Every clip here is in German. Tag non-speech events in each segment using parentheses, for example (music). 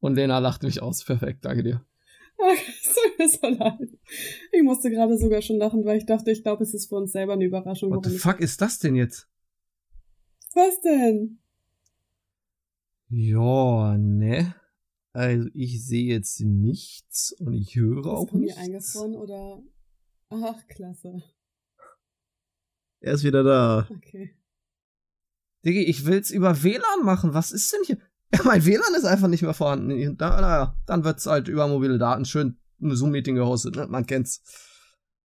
Und Lena lacht mich aus. Perfekt, danke dir. (laughs) Tut mir so leid. Ich musste gerade sogar schon lachen, weil ich dachte, ich glaube, es ist für uns selber eine Überraschung. What the fuck ist das denn jetzt? Was denn? Ja, ne? Also ich sehe jetzt nichts und ich höre Ist auch von mir nichts. eingefroren oder? Ach, klasse. Er ist wieder da. Okay. Diggi, ich will's über WLAN machen. Was ist denn hier? Ja, (laughs) mein WLAN ist einfach nicht mehr vorhanden. Da, naja, dann wird's halt über mobile Daten schön ein Zoom-Meeting gehostet, ne? Man kennt's.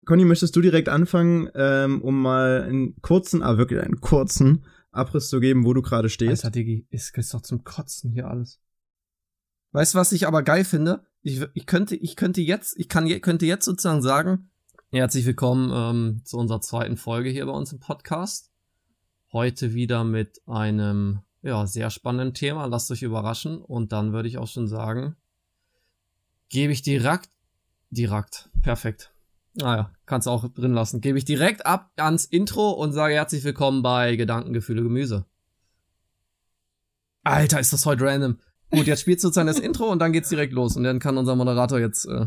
Conny, möchtest du direkt anfangen, ähm, um mal einen kurzen, aber wirklich einen kurzen Abriss zu geben, wo du gerade stehst? Alter, Diggi, ist, ist doch zum Kotzen hier alles. Weißt du, was ich aber geil finde? Ich, ich könnte, ich könnte jetzt, ich kann, könnte jetzt sozusagen sagen, herzlich willkommen ähm, zu unserer zweiten Folge hier bei uns im Podcast. Heute wieder mit einem, ja, sehr spannenden Thema. Lasst euch überraschen. Und dann würde ich auch schon sagen, gebe ich direkt, direkt, perfekt. Naja, kannst du auch drin lassen. Gebe ich direkt ab ans Intro und sage herzlich willkommen bei Gedanken, Gefühle, Gemüse. Alter, ist das heute random. Gut, jetzt spielt sozusagen das Intro und dann geht's direkt los. Und dann kann unser Moderator jetzt äh,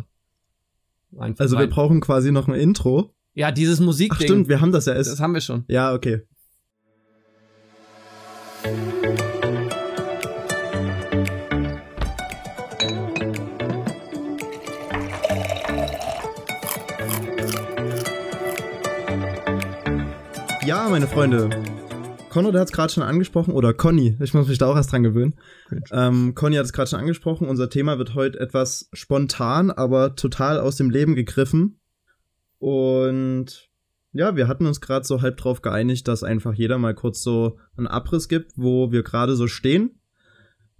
einfach Also wir rein. brauchen quasi noch ein Intro. Ja, dieses Ach Musikding. stimmt, wir haben das ja das erst. haben wir schon. Ja, okay. Ja, meine Freunde. Konrad hat es gerade schon angesprochen, oder Conny, ich muss mich da auch erst dran gewöhnen. Ähm, Conny hat es gerade schon angesprochen, unser Thema wird heute etwas spontan, aber total aus dem Leben gegriffen. Und ja, wir hatten uns gerade so halb drauf geeinigt, dass einfach jeder mal kurz so einen Abriss gibt, wo wir gerade so stehen.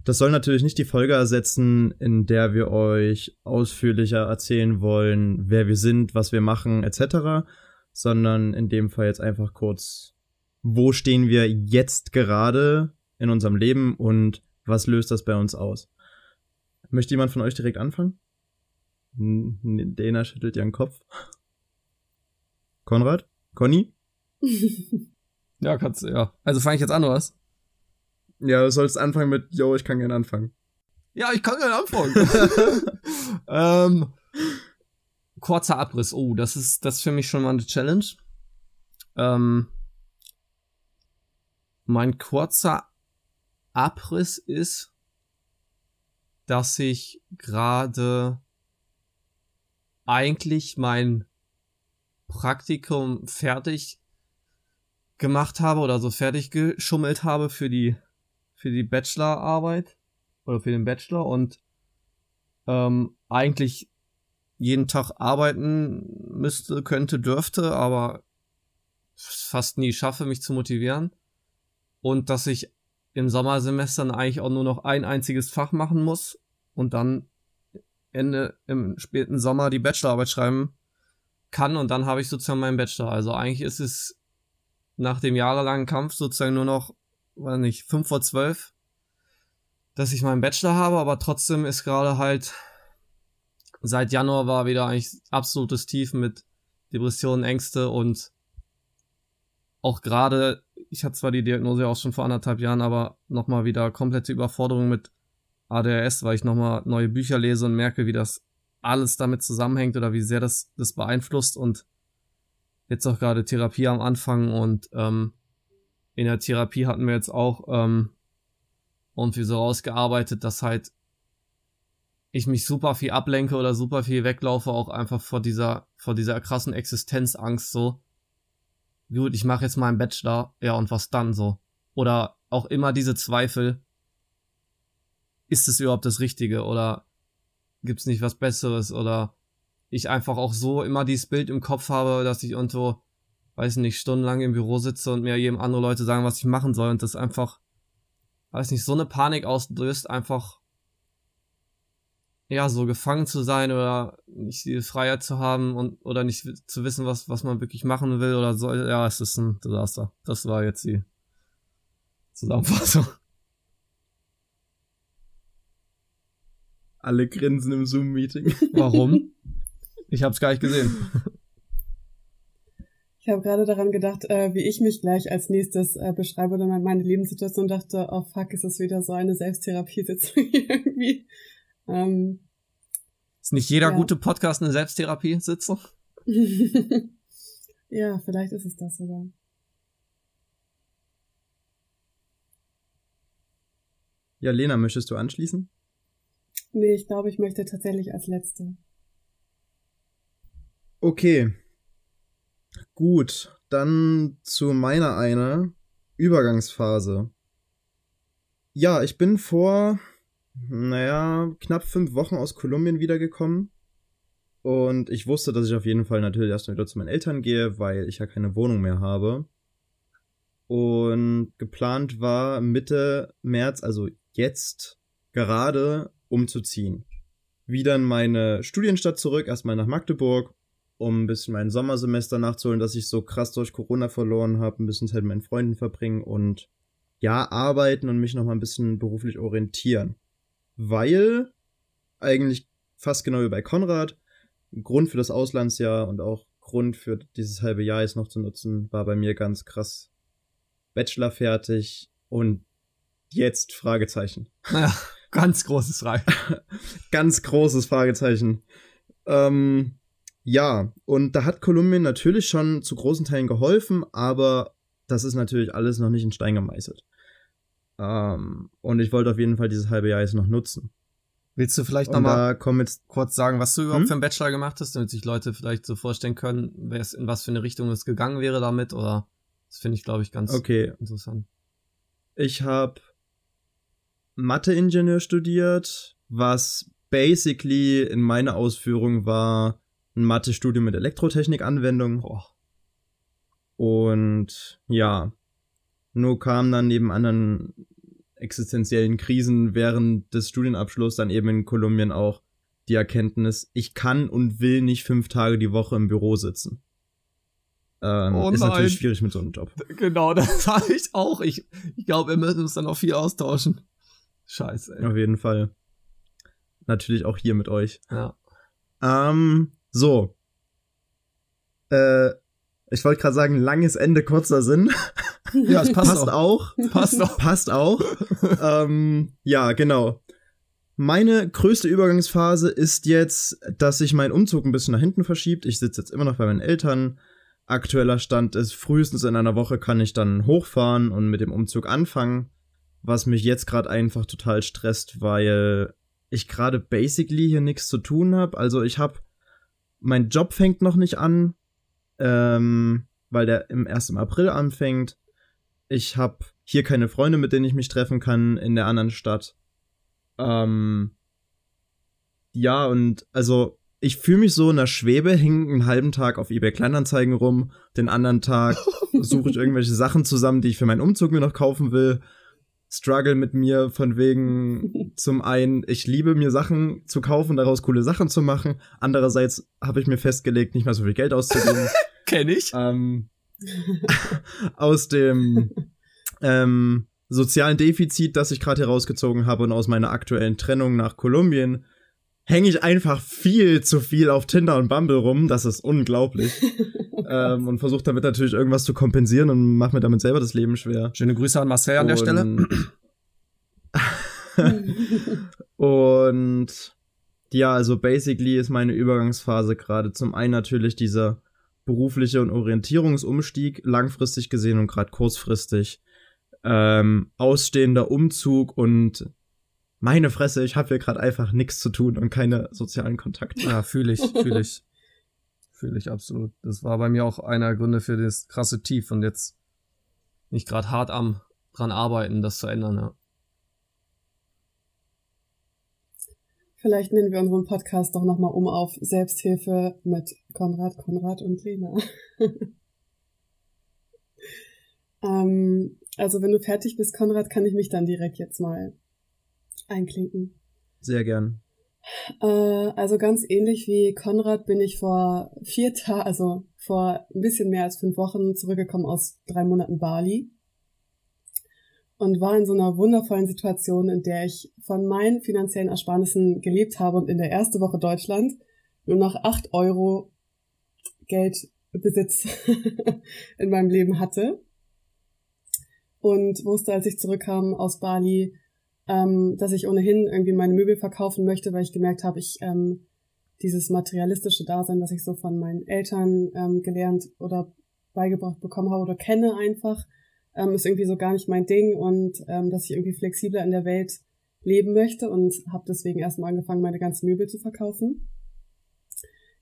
Das soll natürlich nicht die Folge ersetzen, in der wir euch ausführlicher erzählen wollen, wer wir sind, was wir machen, etc., sondern in dem Fall jetzt einfach kurz, wo stehen wir jetzt gerade in unserem Leben und was löst das bei uns aus? Möchte jemand von euch direkt anfangen? Dana schüttelt ihren Kopf. Konrad? Conny? (laughs) Ja, kannst du, ja. Also fange ich jetzt an, oder was? Ja, du sollst anfangen mit, yo, ich kann gerne anfangen. Ja, ich kann gerne anfangen. (laughs) ähm, kurzer Abriss. Oh, das ist, das ist für mich schon mal eine Challenge. Ähm, mein kurzer Abriss ist, dass ich gerade eigentlich mein Praktikum fertig gemacht habe oder so fertig geschummelt habe für die für die Bachelorarbeit oder für den Bachelor und ähm, eigentlich jeden Tag arbeiten müsste, könnte, dürfte, aber fast nie schaffe, mich zu motivieren. Und dass ich im Sommersemestern eigentlich auch nur noch ein einziges Fach machen muss und dann Ende im späten Sommer die Bachelorarbeit schreiben kann und dann habe ich sozusagen meinen Bachelor. Also eigentlich ist es nach dem jahrelangen Kampf sozusagen nur noch, weiß nicht, fünf vor zwölf, dass ich meinen Bachelor habe, aber trotzdem ist gerade halt seit Januar war wieder eigentlich absolutes Tief mit Depressionen, Ängste und auch gerade, ich hatte zwar die Diagnose auch schon vor anderthalb Jahren, aber nochmal wieder komplette Überforderung mit ADHS, weil ich nochmal neue Bücher lese und merke, wie das alles damit zusammenhängt oder wie sehr das das beeinflusst und jetzt auch gerade Therapie am Anfang und ähm, in der Therapie hatten wir jetzt auch ähm, irgendwie so rausgearbeitet, dass halt ich mich super viel ablenke oder super viel weglaufe, auch einfach vor dieser, vor dieser krassen Existenzangst so. Gut, ich mache jetzt meinen Bachelor, ja, und was dann so? Oder auch immer diese Zweifel, ist es überhaupt das Richtige oder gibt's nicht was Besseres oder ich einfach auch so immer dieses Bild im Kopf habe, dass ich irgendwo, weiß nicht, stundenlang im Büro sitze und mir jedem andere Leute sagen, was ich machen soll und das einfach, weiß nicht, so eine Panik auslöst, einfach ja, so gefangen zu sein oder nicht die Freiheit zu haben und oder nicht zu wissen, was, was man wirklich machen will oder soll. Ja, es ist ein Desaster. Das war jetzt die Zusammenfassung. Alle grinsen im Zoom-Meeting. Warum? (laughs) Ich hab's gar nicht gesehen. Ich habe gerade daran gedacht, äh, wie ich mich gleich als nächstes äh, beschreibe oder meine Lebenssituation und dachte, oh fuck, ist das wieder so eine Selbsttherapie-Sitzung (laughs) irgendwie. Ähm, ist nicht jeder ja. gute Podcast eine Selbsttherapie-Sitzung? (laughs) ja, vielleicht ist es das sogar. Ja, Lena, möchtest du anschließen? Nee, ich glaube, ich möchte tatsächlich als Letzte. Okay. Gut, dann zu meiner einer Übergangsphase. Ja, ich bin vor, naja, knapp fünf Wochen aus Kolumbien wiedergekommen. Und ich wusste, dass ich auf jeden Fall natürlich erstmal wieder zu meinen Eltern gehe, weil ich ja keine Wohnung mehr habe. Und geplant war Mitte März, also jetzt gerade, umzuziehen. Wieder in meine Studienstadt zurück, erstmal nach Magdeburg um ein bisschen mein Sommersemester nachzuholen, dass ich so krass durch Corona verloren habe, ein bisschen Zeit mit meinen Freunden verbringen und ja, arbeiten und mich noch mal ein bisschen beruflich orientieren. Weil eigentlich fast genau wie bei Konrad, Grund für das Auslandsjahr und auch Grund für dieses halbe Jahr jetzt noch zu nutzen, war bei mir ganz krass Bachelor fertig und jetzt Fragezeichen. Ja, ganz großes Frage. (laughs) ganz großes Fragezeichen. Ähm, ja, und da hat Kolumbien natürlich schon zu großen Teilen geholfen, aber das ist natürlich alles noch nicht in Stein gemeißelt. Ähm, und ich wollte auf jeden Fall dieses halbe Jahr jetzt noch nutzen. Willst du vielleicht nochmal kurz sagen, was du überhaupt hm? für einen Bachelor gemacht hast, damit sich Leute vielleicht so vorstellen können, in was für eine Richtung es gegangen wäre damit? Oder das finde ich, glaube ich, ganz okay. interessant. Ich habe Mathe-Ingenieur studiert, was basically in meiner Ausführung war ein Mathe-Studium mit Elektrotechnik-Anwendung. Und ja, nur kam dann neben anderen existenziellen Krisen während des Studienabschlusses dann eben in Kolumbien auch die Erkenntnis, ich kann und will nicht fünf Tage die Woche im Büro sitzen. Ähm, oh ist natürlich schwierig mit so einem Job. Genau, (laughs) das habe ich auch. Ich, ich glaube, wir müssen uns dann auch viel austauschen. Scheiße. Ey. Auf jeden Fall. Natürlich auch hier mit euch. Ja. Ähm, so. Äh, ich wollte gerade sagen, langes Ende, kurzer Sinn. (laughs) Ja, es passt, passt auch. auch. Passt auch. Passt auch. (laughs) ähm, ja, genau. Meine größte Übergangsphase ist jetzt, dass sich mein Umzug ein bisschen nach hinten verschiebt. Ich sitze jetzt immer noch bei meinen Eltern. Aktueller Stand ist, frühestens in einer Woche kann ich dann hochfahren und mit dem Umzug anfangen. Was mich jetzt gerade einfach total stresst, weil ich gerade basically hier nichts zu tun habe. Also ich habe mein Job fängt noch nicht an, ähm, weil der im, erst im April anfängt. Ich habe hier keine Freunde, mit denen ich mich treffen kann in der anderen Stadt. Ähm, ja, und also ich fühle mich so in der Schwebe, hänge einen halben Tag auf eBay Kleinanzeigen rum, den anderen Tag (laughs) suche ich irgendwelche Sachen zusammen, die ich für meinen Umzug mir noch kaufen will struggle mit mir von wegen (laughs) zum einen, ich liebe mir Sachen zu kaufen, daraus coole Sachen zu machen. Andererseits habe ich mir festgelegt, nicht mehr so viel Geld auszugeben. (laughs) Kenn ich. Ähm, (laughs) aus dem ähm, sozialen Defizit, das ich gerade herausgezogen habe und aus meiner aktuellen Trennung nach Kolumbien hänge ich einfach viel zu viel auf Tinder und Bumble rum. Das ist unglaublich. (laughs) ähm, und versuche damit natürlich irgendwas zu kompensieren und mache mir damit selber das Leben schwer. Schöne Grüße an Marcel an der Stelle. (laughs) und ja, also basically ist meine Übergangsphase gerade zum einen natürlich dieser berufliche und Orientierungsumstieg, langfristig gesehen und gerade kurzfristig. Ähm, ausstehender Umzug und meine Fresse, ich habe hier gerade einfach nichts zu tun und keine sozialen Kontakte. Ja, fühle ich, (laughs) fühle ich. fühle ich absolut. Das war bei mir auch einer der Gründe für das krasse Tief und jetzt nicht gerade hart am dran arbeiten, das zu ändern, ja. Vielleicht nennen wir unseren Podcast doch nochmal um auf Selbsthilfe mit Konrad, Konrad und Lena. (laughs) ähm, also wenn du fertig bist, Konrad, kann ich mich dann direkt jetzt mal einklinken. Sehr gern. Äh, also ganz ähnlich wie Konrad bin ich vor vier Tagen, also vor ein bisschen mehr als fünf Wochen zurückgekommen aus drei Monaten Bali und war in so einer wundervollen Situation, in der ich von meinen finanziellen Ersparnissen gelebt habe und in der ersten Woche Deutschland nur noch acht Euro Geld Besitz (laughs) in meinem Leben hatte. Und wusste, als ich zurückkam aus Bali, ähm, dass ich ohnehin irgendwie meine Möbel verkaufen möchte, weil ich gemerkt habe, ich ähm, dieses materialistische Dasein, was ich so von meinen Eltern ähm, gelernt oder beigebracht bekommen habe oder kenne einfach, ähm, ist irgendwie so gar nicht mein Ding und ähm, dass ich irgendwie flexibler in der Welt leben möchte und habe deswegen erstmal angefangen, meine ganzen Möbel zu verkaufen.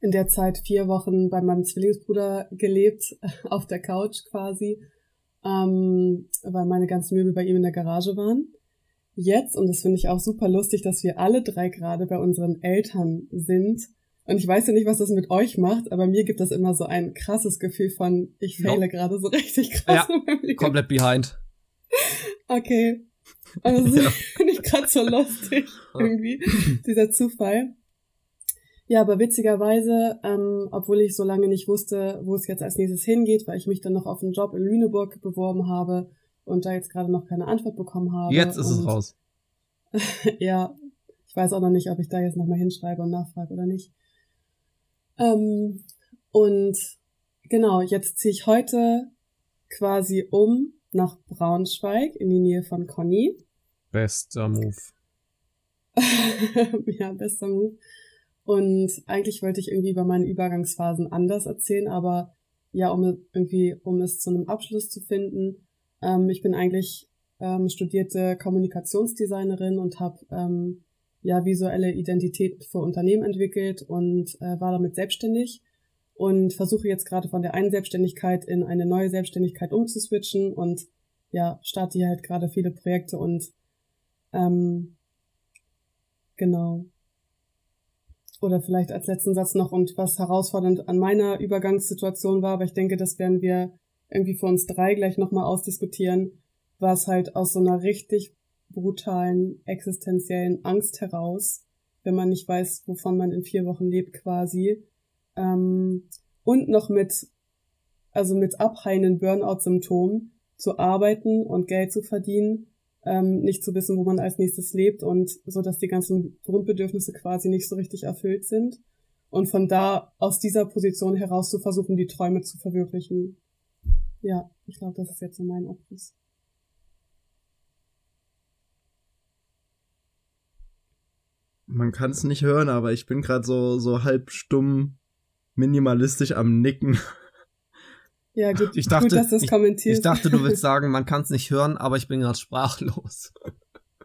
In der Zeit vier Wochen bei meinem Zwillingsbruder gelebt, (laughs) auf der Couch quasi, ähm, weil meine ganzen Möbel bei ihm in der Garage waren. Jetzt, und das finde ich auch super lustig, dass wir alle drei gerade bei unseren Eltern sind. Und ich weiß ja nicht, was das mit euch macht, aber mir gibt das immer so ein krasses Gefühl von, ich fehle no. gerade so (laughs) richtig krass. Ja, komplett behind. Okay. Also (laughs) ja. (laughs) finde ich gerade so lustig irgendwie, dieser Zufall. Ja, aber witzigerweise, ähm, obwohl ich so lange nicht wusste, wo es jetzt als nächstes hingeht, weil ich mich dann noch auf einen Job in Lüneburg beworben habe und da jetzt gerade noch keine Antwort bekommen habe. Jetzt ist es raus. (laughs) ja, ich weiß auch noch nicht, ob ich da jetzt nochmal hinschreibe und nachfrage oder nicht. Ähm, und genau, jetzt ziehe ich heute quasi um nach Braunschweig in die Nähe von Conny. Bester Move. (laughs) ja, bester Move. Und eigentlich wollte ich irgendwie über meine Übergangsphasen anders erzählen, aber ja, um irgendwie, um es zu einem Abschluss zu finden. Ähm, ich bin eigentlich ähm, studierte Kommunikationsdesignerin und habe ähm, ja visuelle Identität für Unternehmen entwickelt und äh, war damit selbstständig und versuche jetzt gerade von der einen Selbstständigkeit in eine neue Selbstständigkeit umzuswitchen und ja, starte hier halt gerade viele Projekte und ähm, genau. Oder vielleicht als letzten Satz noch und was herausfordernd an meiner Übergangssituation war, aber ich denke, das werden wir irgendwie für uns drei gleich nochmal ausdiskutieren, war es halt aus so einer richtig brutalen existenziellen Angst heraus, wenn man nicht weiß, wovon man in vier Wochen lebt quasi. Ähm, und noch mit, also mit abheilenden Burnout-Symptomen zu arbeiten und Geld zu verdienen, ähm, nicht zu wissen, wo man als nächstes lebt und so, dass die ganzen Grundbedürfnisse quasi nicht so richtig erfüllt sind. Und von da aus dieser Position heraus zu versuchen, die Träume zu verwirklichen. Ja, ich glaube, das ist jetzt so mein Abriss. Man kann es nicht hören, aber ich bin gerade so, so halb stumm minimalistisch am Nicken. (laughs) Ja, gut, ich dachte, gut, dass das kommentiert. Ich, dachte, du willst sagen, man kann es nicht hören, aber ich bin gerade sprachlos.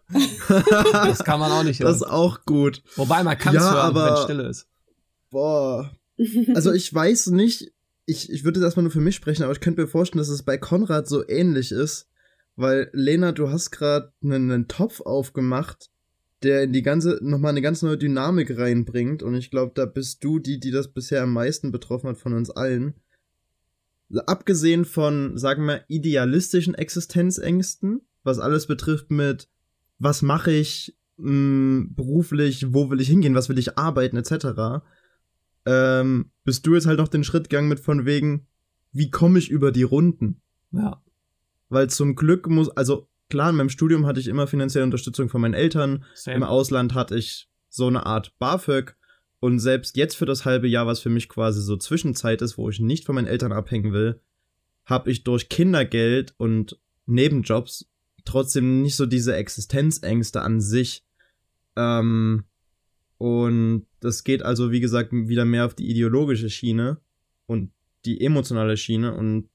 (laughs) das kann man auch nicht hören. Das ist auch gut. Wobei, man kann es ja, hören, wenn Stille ist. Boah. Also ich weiß nicht, ich, ich würde das erstmal nur für mich sprechen, aber ich könnte mir vorstellen, dass es bei Konrad so ähnlich ist. Weil, Lena, du hast gerade einen, einen Topf aufgemacht, der in die ganze, nochmal eine ganz neue Dynamik reinbringt. Und ich glaube, da bist du die, die das bisher am meisten betroffen hat von uns allen. Abgesehen von, sagen wir, idealistischen Existenzängsten, was alles betrifft mit, was mache ich mh, hm, beruflich, wo will ich hingehen, was will ich arbeiten, etc., ähm, bist du jetzt halt noch den Schritt gegangen mit von wegen, wie komme ich über die Runden? Ja. Weil zum Glück muss, also klar, in meinem Studium hatte ich immer finanzielle Unterstützung von meinen Eltern. Same. Im Ausland hatte ich so eine Art BAföG. Und selbst jetzt für das halbe Jahr, was für mich quasi so Zwischenzeit ist, wo ich nicht von meinen Eltern abhängen will, habe ich durch Kindergeld und Nebenjobs trotzdem nicht so diese Existenzängste an sich. Ähm, und das geht also, wie gesagt, wieder mehr auf die ideologische Schiene und die emotionale Schiene. Und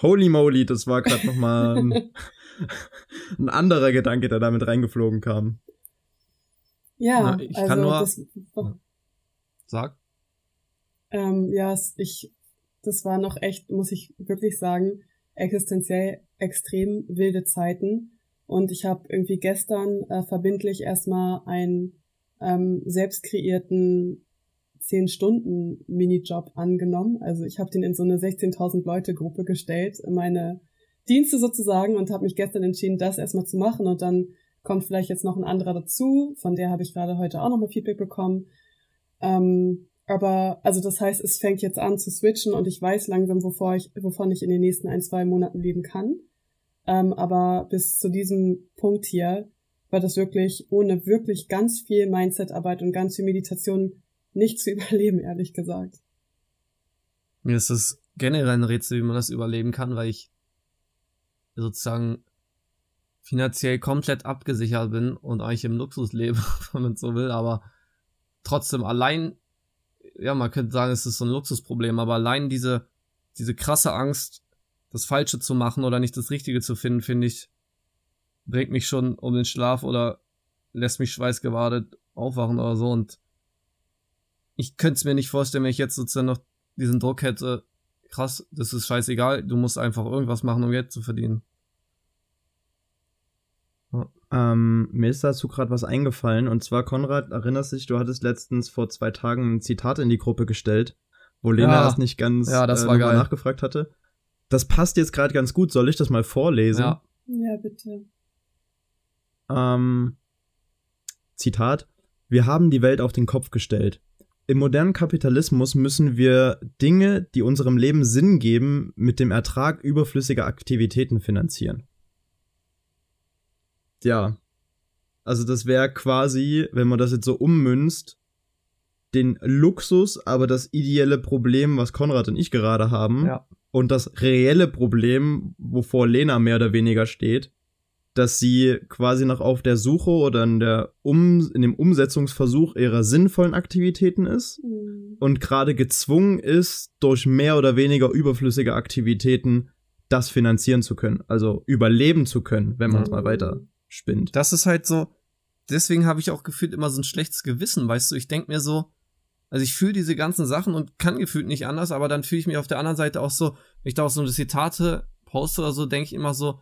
holy moly, das war gerade noch mal (laughs) ein, (laughs) ein, anderer Gedanke, der damit reingeflogen kam. Ja, Na, ich also kann nur das, sag. Ähm, ja, ich, das war noch echt, muss ich wirklich sagen, existenziell extrem wilde Zeiten. Und ich habe irgendwie gestern äh, verbindlich erstmal einen ähm, selbst kreierten 10-Stunden-Minijob angenommen. Also ich habe den in so eine 16.000 Leute Gruppe gestellt, meine Dienste sozusagen und habe mich gestern entschieden, das erstmal zu machen und dann kommt vielleicht jetzt noch ein anderer dazu, von der habe ich gerade heute auch nochmal Feedback bekommen. Ähm, aber also das heißt, es fängt jetzt an zu switchen und ich weiß langsam, wovor ich, wovon ich in den nächsten ein, zwei Monaten leben kann. Ähm, aber bis zu diesem Punkt hier war das wirklich ohne wirklich ganz viel Mindsetarbeit und ganz viel Meditation nicht zu (laughs) überleben, ehrlich gesagt. Mir ist das generell ein Rätsel, wie man das überleben kann, weil ich sozusagen finanziell komplett abgesichert bin und eigentlich im Luxus lebe, (laughs) wenn man so will, aber trotzdem allein, ja, man könnte sagen, es ist so ein Luxusproblem, aber allein diese, diese krasse Angst, das Falsche zu machen oder nicht das Richtige zu finden, finde ich, bringt mich schon um den Schlaf oder lässt mich schweißgebadet aufwachen oder so und ich könnte es mir nicht vorstellen, wenn ich jetzt sozusagen noch diesen Druck hätte, krass, das ist scheißegal, du musst einfach irgendwas machen, um Geld zu verdienen. Ja. Ähm, mir ist dazu gerade was eingefallen und zwar, Konrad, erinnerst dich, du hattest letztens vor zwei Tagen ein Zitat in die Gruppe gestellt, wo Lena ja. das nicht ganz ja, das äh, nachgefragt hatte. Das passt jetzt gerade ganz gut. Soll ich das mal vorlesen? Ja, ja bitte. Ähm, Zitat. Wir haben die Welt auf den Kopf gestellt. Im modernen Kapitalismus müssen wir Dinge, die unserem Leben Sinn geben, mit dem Ertrag überflüssiger Aktivitäten finanzieren. Ja. Also das wäre quasi, wenn man das jetzt so ummünzt, den Luxus, aber das ideelle Problem, was Konrad und ich gerade haben, ja. Und das reelle Problem, wovor Lena mehr oder weniger steht, dass sie quasi noch auf der Suche oder in, der um in dem Umsetzungsversuch ihrer sinnvollen Aktivitäten ist mhm. und gerade gezwungen ist, durch mehr oder weniger überflüssige Aktivitäten das finanzieren zu können, also überleben zu können, wenn man es mhm. mal weiter spinnt. Das ist halt so, deswegen habe ich auch gefühlt immer so ein schlechtes Gewissen, weißt du, ich denke mir so, also ich fühle diese ganzen Sachen und kann gefühlt nicht anders, aber dann fühle ich mich auf der anderen Seite auch so, wenn ich da auch so eine Zitate poste oder so, denke ich immer so,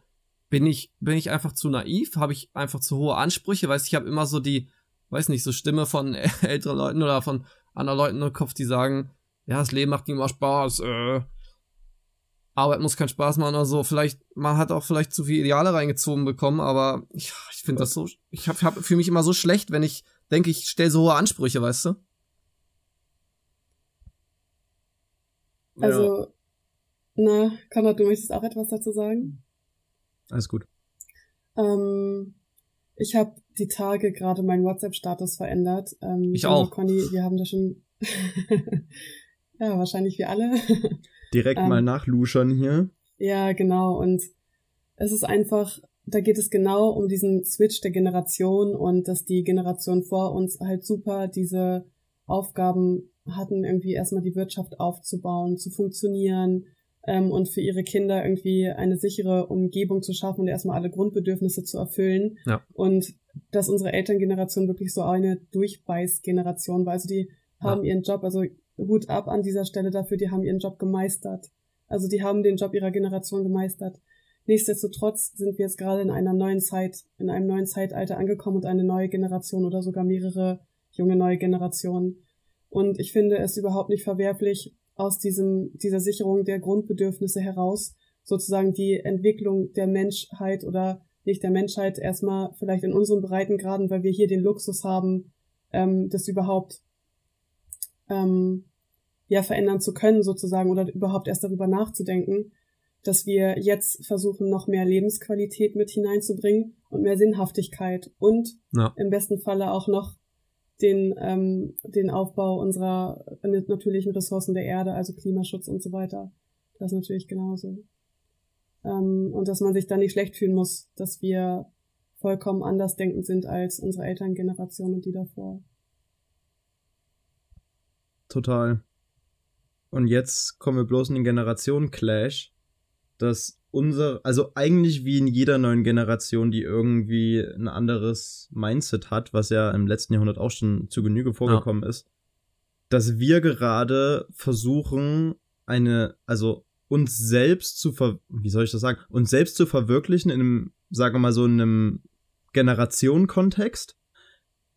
bin ich, bin ich einfach zu naiv? Habe ich einfach zu hohe Ansprüche? Weißt ich habe immer so die, weiß nicht, so Stimme von (laughs) älteren Leuten oder von anderen Leuten im Kopf, die sagen, ja, das Leben macht immer Spaß, äh, Arbeit muss keinen Spaß machen oder so. Vielleicht, man hat auch vielleicht zu viel Ideale reingezogen bekommen, aber ich, ich finde das so, ich hab, hab für mich immer so schlecht, wenn ich denke, ich stelle so hohe Ansprüche, weißt du? Also, ja. na, Konrad, du möchtest auch etwas dazu sagen? Alles gut. Ähm, ich habe die Tage gerade meinen WhatsApp-Status verändert. Ähm, ich auch. Conny, wir haben da schon. (laughs) ja, wahrscheinlich wir alle. (laughs) Direkt ähm, mal nachluschern hier. Ja, genau. Und es ist einfach, da geht es genau um diesen Switch der Generation und dass die Generation vor uns halt super diese Aufgaben hatten, irgendwie erstmal die Wirtschaft aufzubauen, zu funktionieren, ähm, und für ihre Kinder irgendwie eine sichere Umgebung zu schaffen und erstmal alle Grundbedürfnisse zu erfüllen. Ja. Und dass unsere Elterngeneration wirklich so eine Durchbeißgeneration war. Also die haben ja. ihren Job, also Hut ab an dieser Stelle dafür, die haben ihren Job gemeistert. Also die haben den Job ihrer Generation gemeistert. Nichtsdestotrotz sind wir jetzt gerade in einer neuen Zeit, in einem neuen Zeitalter angekommen und eine neue Generation oder sogar mehrere junge neue Generationen. Und ich finde es überhaupt nicht verwerflich, aus diesem, dieser Sicherung der Grundbedürfnisse heraus sozusagen die Entwicklung der Menschheit oder nicht der Menschheit erstmal vielleicht in unseren Breitengraden, weil wir hier den Luxus haben, ähm, das überhaupt ähm, ja verändern zu können sozusagen oder überhaupt erst darüber nachzudenken, dass wir jetzt versuchen, noch mehr Lebensqualität mit hineinzubringen und mehr Sinnhaftigkeit und ja. im besten Falle auch noch den, ähm, den Aufbau unserer natürlichen Ressourcen der Erde, also Klimaschutz und so weiter. Das natürlich genauso. Ähm, und dass man sich da nicht schlecht fühlen muss, dass wir vollkommen anders denkend sind als unsere Elterngeneration und die davor. Total. Und jetzt kommen wir bloß in den Generationen-Clash, dass unser, also eigentlich wie in jeder neuen Generation, die irgendwie ein anderes Mindset hat, was ja im letzten Jahrhundert auch schon zu Genüge vorgekommen ja. ist, dass wir gerade versuchen, eine, also uns selbst zu ver, wie soll ich das sagen, uns selbst zu verwirklichen in einem, sagen wir mal so, in einem Generationenkontext,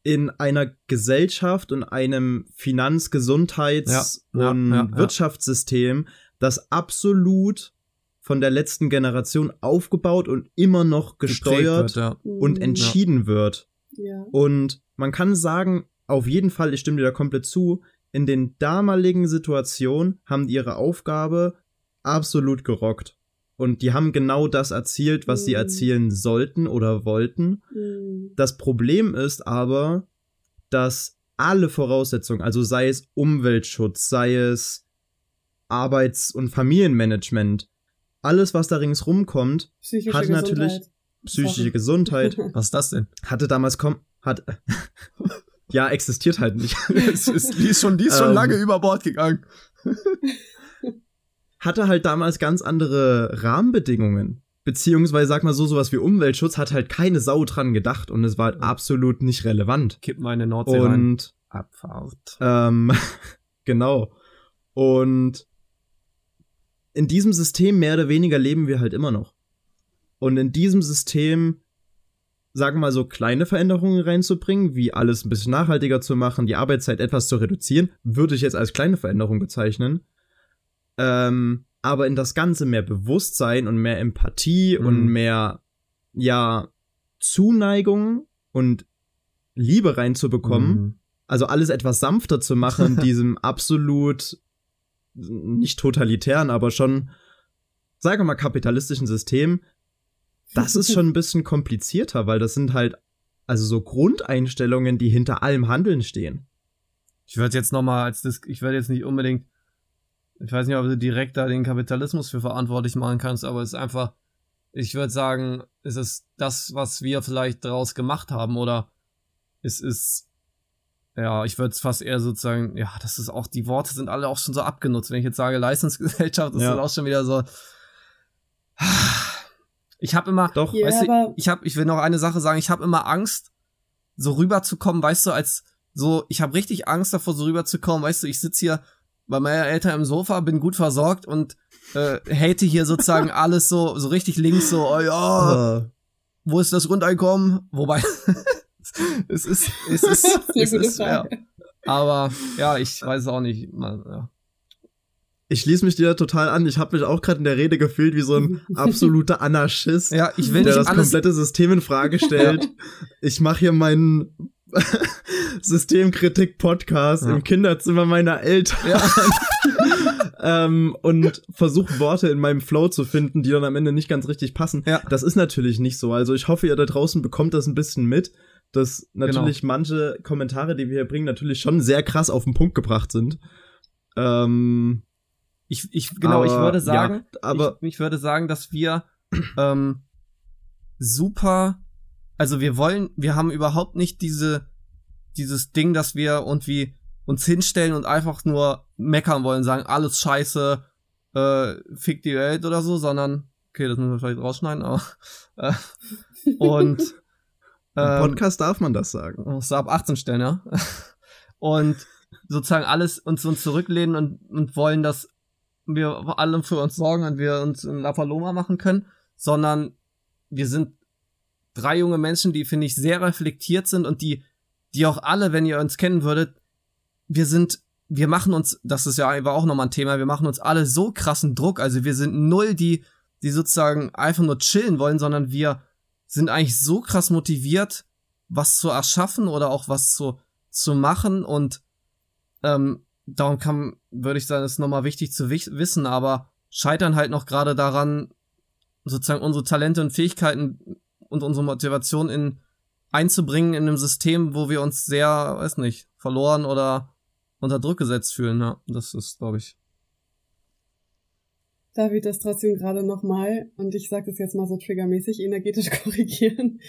in einer Gesellschaft und einem Finanz-, Gesundheits- ja, und ja, Wirtschaftssystem, das absolut von der letzten Generation aufgebaut und immer noch gesteuert wird, ja. und mhm. entschieden ja. wird. Ja. Und man kann sagen, auf jeden Fall, ich stimme dir da komplett zu, in den damaligen Situationen haben die ihre Aufgabe absolut gerockt. Und die haben genau das erzielt, was mhm. sie erzielen sollten oder wollten. Mhm. Das Problem ist aber, dass alle Voraussetzungen, also sei es Umweltschutz, sei es Arbeits- und Familienmanagement, alles, was da ringsrum kommt, Psychische hatte natürlich Gesundheit. psychische Sorry. Gesundheit, (laughs) Was ist das denn? hatte damals kom hat (laughs) ja existiert halt nicht. (laughs) es ist, die ist schon, die ist schon Ähm. lange über Bord gegangen. hatte halt damals ganz andere Rahmenbedingungen. Beziehungsweise, sag mal so, sowas wie Umweltschutz hat halt keine Sau dran gedacht und es war halt absolut nicht relevant. Kipp meine Nordsee rein. Und Abfahrt. ähm, genau. Und in diesem System mehr oder weniger leben wir halt immer noch. Und in diesem System, sagen wir mal so, kleine Veränderungen reinzubringen, wie alles ein bisschen nachhaltiger zu machen, die Arbeitszeit etwas zu reduzieren, würde ich jetzt als kleine Veränderung bezeichnen. Ähm, aber in das Ganze mehr Bewusstsein und mehr Empathie Mhm. und mehr, ja, Zuneigung und Liebe reinzubekommen, Mhm. also alles etwas sanfter zu machen, in (laughs) diesem absolut nicht totalitären, aber schon, sagen wir mal, kapitalistischen System, das ist schon ein bisschen komplizierter, weil das sind halt also so Grundeinstellungen, die hinter allem Handeln stehen. Ich würde jetzt nochmal als das, ich werde jetzt nicht unbedingt, ich weiß nicht, ob du direkt da den Kapitalismus für verantwortlich machen kannst, aber es ist einfach, ich würde sagen, es ist das, was wir vielleicht daraus gemacht haben oder es ist, ja, ich würde es fast eher sozusagen, ja, das ist auch, die Worte sind alle auch schon so abgenutzt. Wenn ich jetzt sage Leistungsgesellschaft, das Ja. ist auch schon wieder so, ich habe immer, Doch, Ja, weißt du, ich habe, ich will noch eine Sache sagen, ich habe immer Angst, so rüberzukommen, weißt du, als so, ich habe richtig Angst davor, so rüberzukommen, weißt du, ich sitz hier bei meiner Eltern im Sofa, bin gut versorgt und äh, hate hier sozusagen (laughs) alles so, so richtig links, so, oh ja, wo ist das Grundeinkommen? Wobei, (laughs) es ist, es ist, (laughs) es gute ist, ja. Frage. Aber ja, ich weiß es auch nicht. Man, ja. ich schließe mich dir total an. Ich habe mich auch gerade in der Rede gefühlt wie so ein (laughs) absoluter Anarchist, ja, ich will der nicht das alles. komplette System in Frage (laughs) stellt. Ich mache hier meinen Systemkritik-Podcast Ja. im Kinderzimmer meiner Eltern. Ja. ähm, und versuche Worte in meinem Flow zu finden, die dann am Ende nicht ganz richtig passen. Ja. Das ist natürlich nicht so. Also ich hoffe, ihr da draußen bekommt das ein bisschen mit, dass Genau. natürlich manche Kommentare, die wir hier bringen, natürlich schon sehr krass auf den Punkt gebracht sind. Ähm, Ich, ich, genau, ich Aber, würde sagen, ja, aber- ich, ich würde sagen, dass wir ähm, super, also wir wollen, wir haben überhaupt nicht diese, dieses Ding, dass wir irgendwie uns hinstellen und einfach nur meckern wollen, sagen, alles scheiße, äh, fick die Welt oder so, sondern, okay, das müssen wir vielleicht rausschneiden, aber, äh, (laughs) und, Im ähm, Podcast darf man das sagen. Musst du ab 18 stellen, ja. (laughs) Und sozusagen alles uns, uns zurücklehnen und, und wollen, dass wir alle für uns sorgen und wir uns in La Paloma machen können, sondern wir sind drei junge Menschen, die, finde ich, sehr reflektiert sind und die, die auch alle, wenn ihr uns kennen würdet, wir sind, wir machen uns, das ist ja war auch nochmal ein Thema, wir machen uns alle so krassen Druck, also wir sind null die, die sozusagen einfach nur chillen wollen, sondern wir sind eigentlich so krass motiviert, was zu erschaffen oder auch was zu, zu machen und ähm, darum kann, würde ich sagen, ist nochmal wichtig zu wich- wissen, aber scheitern halt noch gerade daran, sozusagen unsere Talente und Fähigkeiten und unsere Motivation in einzubringen in einem System, wo wir uns sehr, weiß nicht, verloren oder unter Druck gesetzt fühlen. Ja, das ist, glaube ich. Darf ich das trotzdem gerade nochmal, und ich sage das jetzt mal so triggermäßig, energetisch (laughs) korrigieren?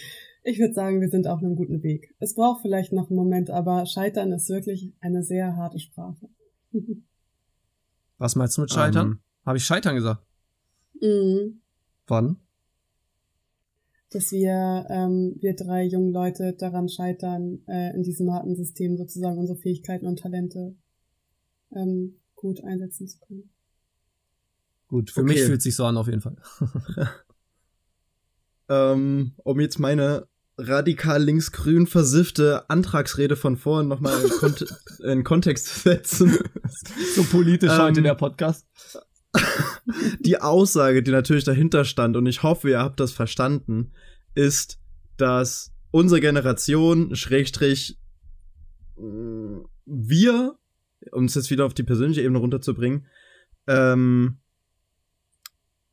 Ich würde sagen, wir sind auf einem guten Weg. Es braucht vielleicht noch einen Moment, aber Scheitern ist wirklich eine sehr harte Sprache. Was meinst du mit Scheitern? Ähm, Habe ich Scheitern gesagt? Mhm. Wann? Dass wir, ähm, wir drei jungen Leute daran scheitern, äh, in diesem harten System sozusagen unsere Fähigkeiten und Talente ähm, gut einsetzen zu können. Gut, für Okay. mich fühlt sich so an auf jeden Fall. (laughs) ähm, um jetzt meine radikal linksgrün versiffte Antragsrede von vorhin nochmal in, (laughs) Kont in Kontext zu setzen. (laughs) so politisch Ähm, heute der Podcast. die Aussage, die natürlich dahinter stand, und ich hoffe, ihr habt das verstanden, ist, dass unsere Generation, Schrägstrich, mh, wir, um es jetzt wieder auf die persönliche Ebene runterzubringen, ähm,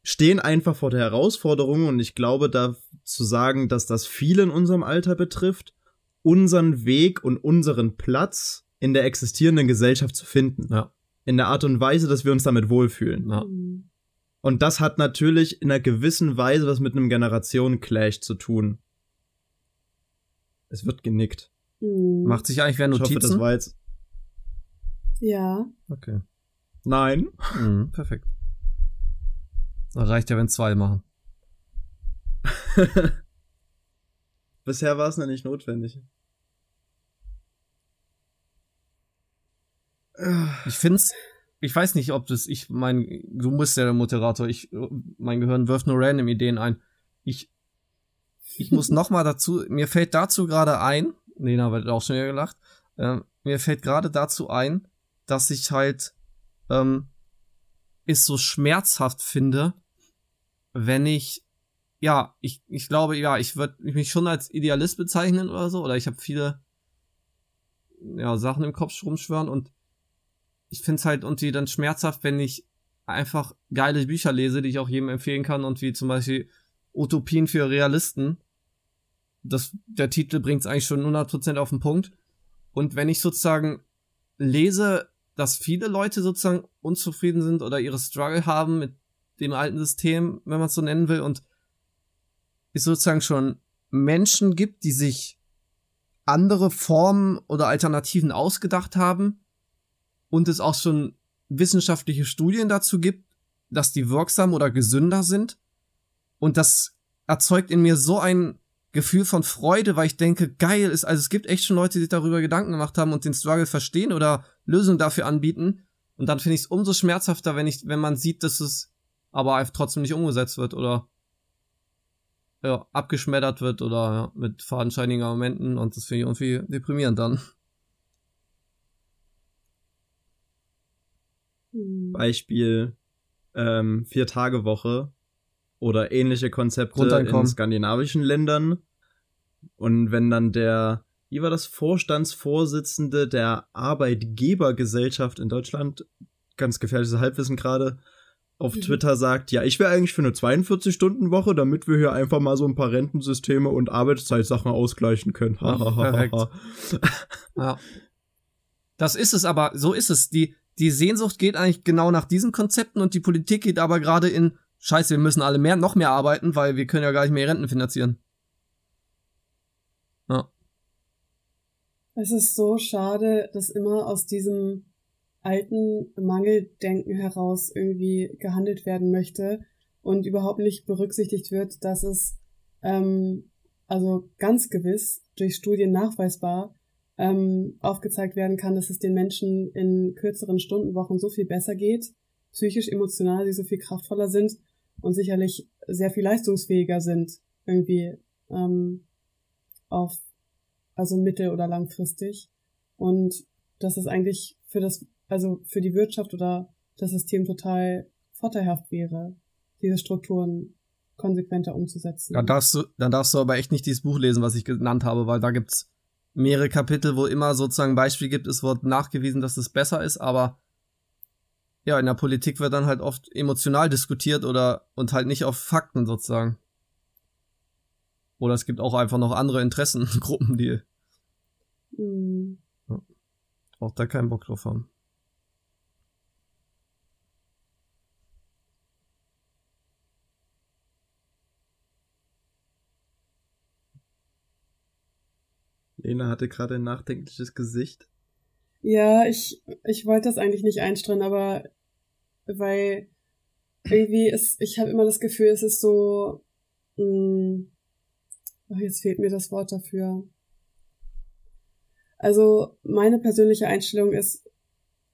stehen einfach vor der Herausforderung, und ich glaube, da zu sagen, dass das viele in unserem Alter betrifft, unseren Weg und unseren Platz in der existierenden Gesellschaft zu finden. Ja. in der Art und Weise, dass wir uns damit wohlfühlen. Ja. Und das hat natürlich in einer gewissen Weise was mit einem Generationen-Clash zu tun. Es wird genickt. Mhm. Macht sich eigentlich wer Ich hoffe, das Notizen? war jetzt. Ja. Okay. Nein. Mhm, perfekt. Da reicht ja, wenn zwei machen. (laughs) Bisher war es noch nicht notwendig. Ich find's, ich weiß nicht, ob das, ich mein, du bist ja der Moderator, ich, mein Gehirn wirft nur random Ideen ein. Ich, ich muss (laughs) noch mal dazu, mir fällt dazu gerade ein, Lena wird auch schon wieder gelacht, ähm, mir fällt gerade dazu ein, dass ich halt, ähm, es so schmerzhaft finde, wenn ich, ja, ich, ich glaube, ja, ich würde mich schon als Idealist bezeichnen oder so, oder ich habe viele, ja, Sachen im Kopf rumschwören und ich finde es halt irgendwie dann schmerzhaft, wenn ich einfach geile Bücher lese, die ich auch jedem empfehlen kann und wie zum Beispiel Utopien für Realisten. Das, der Titel bringt es eigentlich schon 100% auf den Punkt. Und wenn ich sozusagen lese, dass viele Leute sozusagen unzufrieden sind oder ihre Struggle haben mit dem alten System, wenn man es so nennen will, und es sozusagen schon Menschen gibt, die sich andere Formen oder Alternativen ausgedacht haben, und es auch schon wissenschaftliche Studien dazu gibt, dass die wirksam oder gesünder sind. Und das erzeugt in mir so ein Gefühl von Freude, weil ich denke, geil ist, also es gibt echt schon Leute, die darüber Gedanken gemacht haben und den Struggle verstehen oder Lösungen dafür anbieten. Und dann finde ich es umso schmerzhafter, wenn ich, wenn man sieht, dass es aber einfach trotzdem nicht umgesetzt wird oder ja, abgeschmettert wird oder ja, mit fadenscheinigen Argumenten und das finde ich irgendwie deprimierend dann. Mhm. Beispiel ähm, Vier-Tage-Woche oder ähnliche Konzepte in skandinavischen Ländern. Und wenn dann der, wie war das, Vorstandsvorsitzende der Arbeitgebergesellschaft in Deutschland, ganz gefährliches Halbwissen gerade, auf Mhm. Twitter sagt, ja, ich wäre eigentlich für eine 42-Stunden-Woche, damit wir hier einfach mal so ein paar Rentensysteme und Arbeitszeitsachen ausgleichen können. Ja, perfekt. (laughs) Ja. Das ist es aber, so ist es. Die, die Sehnsucht geht eigentlich genau nach diesen Konzepten und die Politik geht aber gerade in, scheiße, wir müssen alle mehr, noch mehr arbeiten, weil wir können ja gar nicht mehr Renten finanzieren. Ja. Es ist so schade, dass immer aus diesem alten Mangeldenken heraus irgendwie gehandelt werden möchte und überhaupt nicht berücksichtigt wird, dass es ähm, also ganz gewiss durch Studien nachweisbar ähm, aufgezeigt werden kann, dass es den Menschen in kürzeren Stundenwochen so viel besser geht, psychisch, emotional, sie so viel kraftvoller sind und sicherlich sehr viel leistungsfähiger sind, irgendwie ähm, auf also mittel- oder langfristig. Und dass es eigentlich für das, also für die Wirtschaft oder das System total vorteilhaft wäre, diese Strukturen konsequenter umzusetzen. Dann darfst du, dann darfst du aber echt nicht dieses Buch lesen, was ich genannt habe, weil da gibt's mehrere Kapitel, wo immer sozusagen ein Beispiel gibt, es wird nachgewiesen, dass es besser ist, aber ja, in der Politik wird dann halt oft emotional diskutiert oder und halt nicht auf Fakten sozusagen. Oder es gibt auch einfach noch andere Interessengruppen, die Mhm. auch da keinen Bock drauf haben. Lena hatte gerade ein nachdenkliches Gesicht. Ja, ich, ich wollte das eigentlich nicht einstreuen, aber weil irgendwie ist, ich habe immer das Gefühl, es ist so, mh, oh, jetzt fehlt mir das Wort dafür. Also meine persönliche Einstellung ist,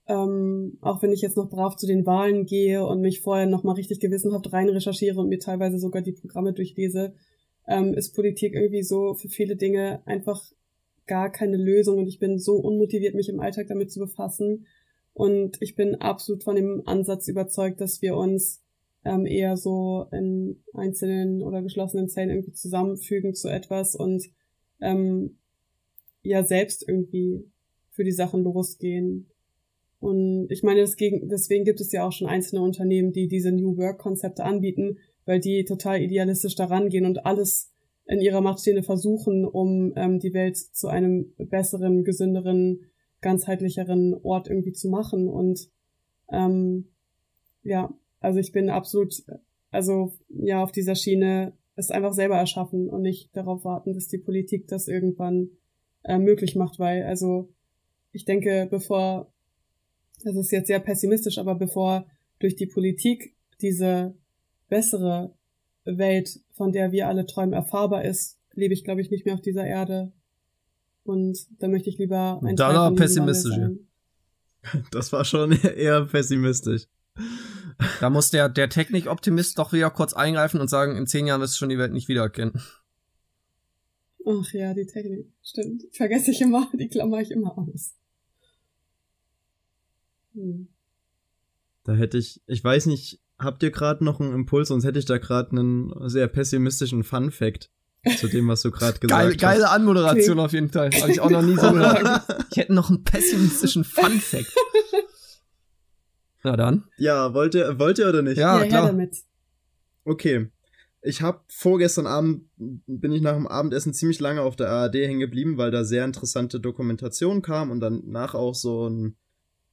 ähm, auch wenn ich jetzt noch brav zu den Wahlen gehe und mich vorher nochmal richtig gewissenhaft rein recherchiere und mir teilweise sogar die Programme durchlese, ähm, ist Politik irgendwie so für viele Dinge einfach gar keine Lösung und ich bin so unmotiviert, mich im Alltag damit zu befassen. Und ich bin absolut von dem Ansatz überzeugt, dass wir uns ähm, eher so in einzelnen oder geschlossenen Zellen irgendwie zusammenfügen zu etwas und ähm, ja selbst irgendwie für die Sachen losgehen. Und ich meine, deswegen, gibt es ja auch schon einzelne Unternehmen, die diese New Work-Konzepte anbieten, weil die total idealistisch daran gehen und alles in ihrer Macht Stehende versuchen, um ähm, die Welt zu einem besseren, gesünderen, ganzheitlicheren Ort irgendwie zu machen. Und Ähm, ja, also ich bin absolut, also ja, auf dieser Schiene es einfach selber erschaffen und nicht darauf warten, dass die Politik das irgendwann äh, möglich macht, weil also ich denke, bevor, das ist jetzt sehr pessimistisch, aber bevor durch die Politik diese bessere Welt, von der wir alle träumen, erfahrbar ist, lebe ich, glaube ich, nicht mehr auf dieser Erde. Und da möchte ich lieber ein Da war pessimistisch. (laughs) Das war schon (laughs) eher pessimistisch. Da muss der, der Technik-Optimist doch wieder kurz eingreifen und sagen, in zehn Jahren wirst du schon die Welt nicht wiedererkennen. Ach ja, die Technik. Stimmt. Vergesse ich immer, die klammer ich immer aus. Hm. Da hätte ich, ich weiß nicht, habt ihr gerade noch einen Impuls, sonst hätte ich da gerade einen sehr pessimistischen Fun Fact zu dem, was du gerade gesagt Geil, hast. Geile Anmoderation okay. auf jeden Fall. Habe ich auch noch nie so gehört. (laughs) Ich hätte noch einen pessimistischen Fun Fact. Na dann. Ja, wollt ihr, wollt ihr oder nicht? Ja, ja klar. Damit. Okay. Ich habe vorgestern Abend, bin ich nach dem Abendessen ziemlich lange auf der ARD hängen geblieben, weil da sehr interessante Dokumentation kam und danach auch so ein,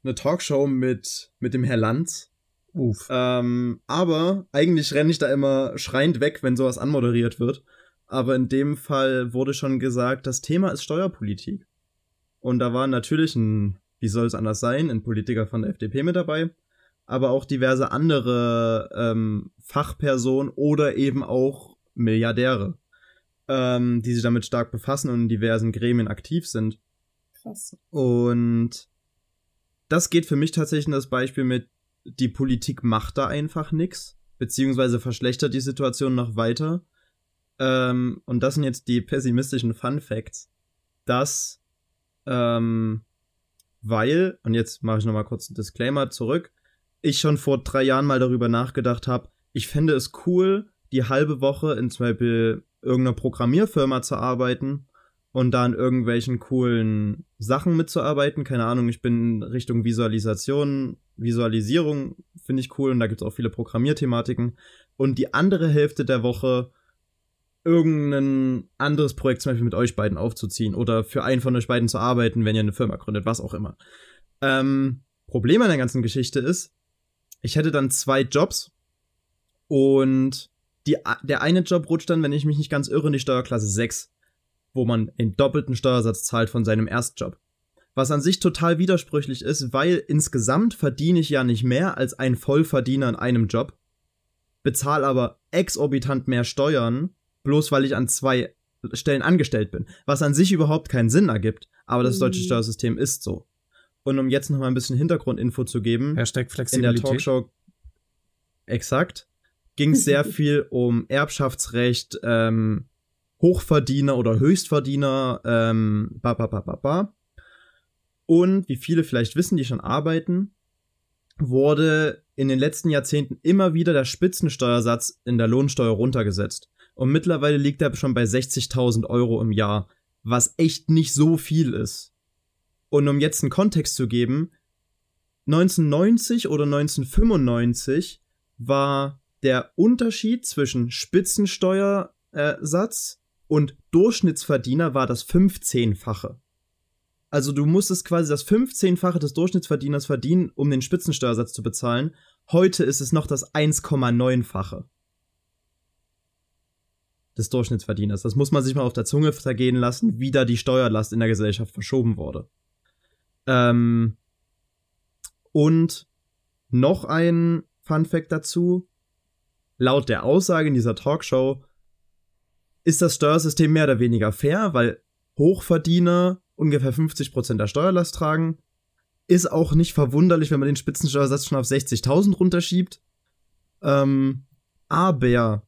eine Talkshow mit, mit dem Herr Lanz. Uff. Ähm, aber eigentlich renne ich da immer schreiend weg, wenn sowas anmoderiert wird. Aber in dem Fall wurde schon gesagt, das Thema ist Steuerpolitik. Und da war natürlich ein, wie soll es anders sein, ein Politiker von der FDP mit dabei aber auch diverse andere ähm, Fachpersonen oder eben auch Milliardäre, ähm, die sich damit stark befassen und in diversen Gremien aktiv sind. Krass. Und das geht für mich tatsächlich in das Beispiel mit, die Politik macht da einfach nichts, beziehungsweise verschlechtert die Situation noch weiter. Ähm, und das sind jetzt die pessimistischen Fun Facts, dass, ähm, weil, und jetzt mache ich nochmal kurz einen Disclaimer zurück, ich schon vor drei Jahren mal darüber nachgedacht habe, ich fände es cool, die halbe Woche in zum Beispiel irgendeiner Programmierfirma zu arbeiten und da an irgendwelchen coolen Sachen mitzuarbeiten. Keine Ahnung, ich bin Richtung Visualisation, Visualisierung finde ich cool und da gibt es auch viele Programmierthematiken. Und die andere Hälfte der Woche irgendein anderes Projekt zum Beispiel mit euch beiden aufzuziehen oder für einen von euch beiden zu arbeiten, wenn ihr eine Firma gründet, was auch immer. Ähm, Problem an der ganzen Geschichte ist, ich hätte dann zwei Jobs und die, der eine Job rutscht dann, wenn ich mich nicht ganz irre, in die Steuerklasse 6, wo man einen doppelten Steuersatz zahlt von seinem Erstjob. Was an sich total widersprüchlich ist, weil insgesamt verdiene ich ja nicht mehr als ein Vollverdiener in einem Job, bezahle aber exorbitant mehr Steuern, bloß weil ich an zwei Stellen angestellt bin, was an sich überhaupt keinen Sinn ergibt, aber das deutsche mhm. Steuersystem ist so. Und um jetzt noch mal ein bisschen Hintergrundinfo zu geben, Hashtag Flexibilität. in der Talkshow exakt ging es sehr (laughs) viel um Erbschaftsrecht, ähm, Hochverdiener oder Höchstverdiener, ähm, ba, ba, ba, ba, ba. Und wie viele vielleicht wissen, die schon arbeiten, wurde in den letzten Jahrzehnten immer wieder der Spitzensteuersatz in der Lohnsteuer runtergesetzt. Und mittlerweile liegt er schon bei 60.000 Euro im Jahr, was echt nicht so viel ist. Und um jetzt einen Kontext zu geben, 1990 oder 1995 war der Unterschied zwischen Spitzensteuersatz und Durchschnittsverdiener war das 15-fache. Also du musstest quasi das 15-fache des Durchschnittsverdieners verdienen, um den Spitzensteuersatz zu bezahlen. Heute ist es noch das 1,9-fache des Durchschnittsverdieners. Das muss man sich mal auf der Zunge zergehen lassen, wie da die Steuerlast in der Gesellschaft verschoben wurde. Ähm, und noch ein Fun Fact dazu. Laut der Aussage in dieser Talkshow ist das Steuersystem mehr oder weniger fair, weil Hochverdiener ungefähr 50% der Steuerlast tragen. Ist auch nicht verwunderlich, wenn man den Spitzensteuersatz schon auf 60.000 runterschiebt. Ähm, aber,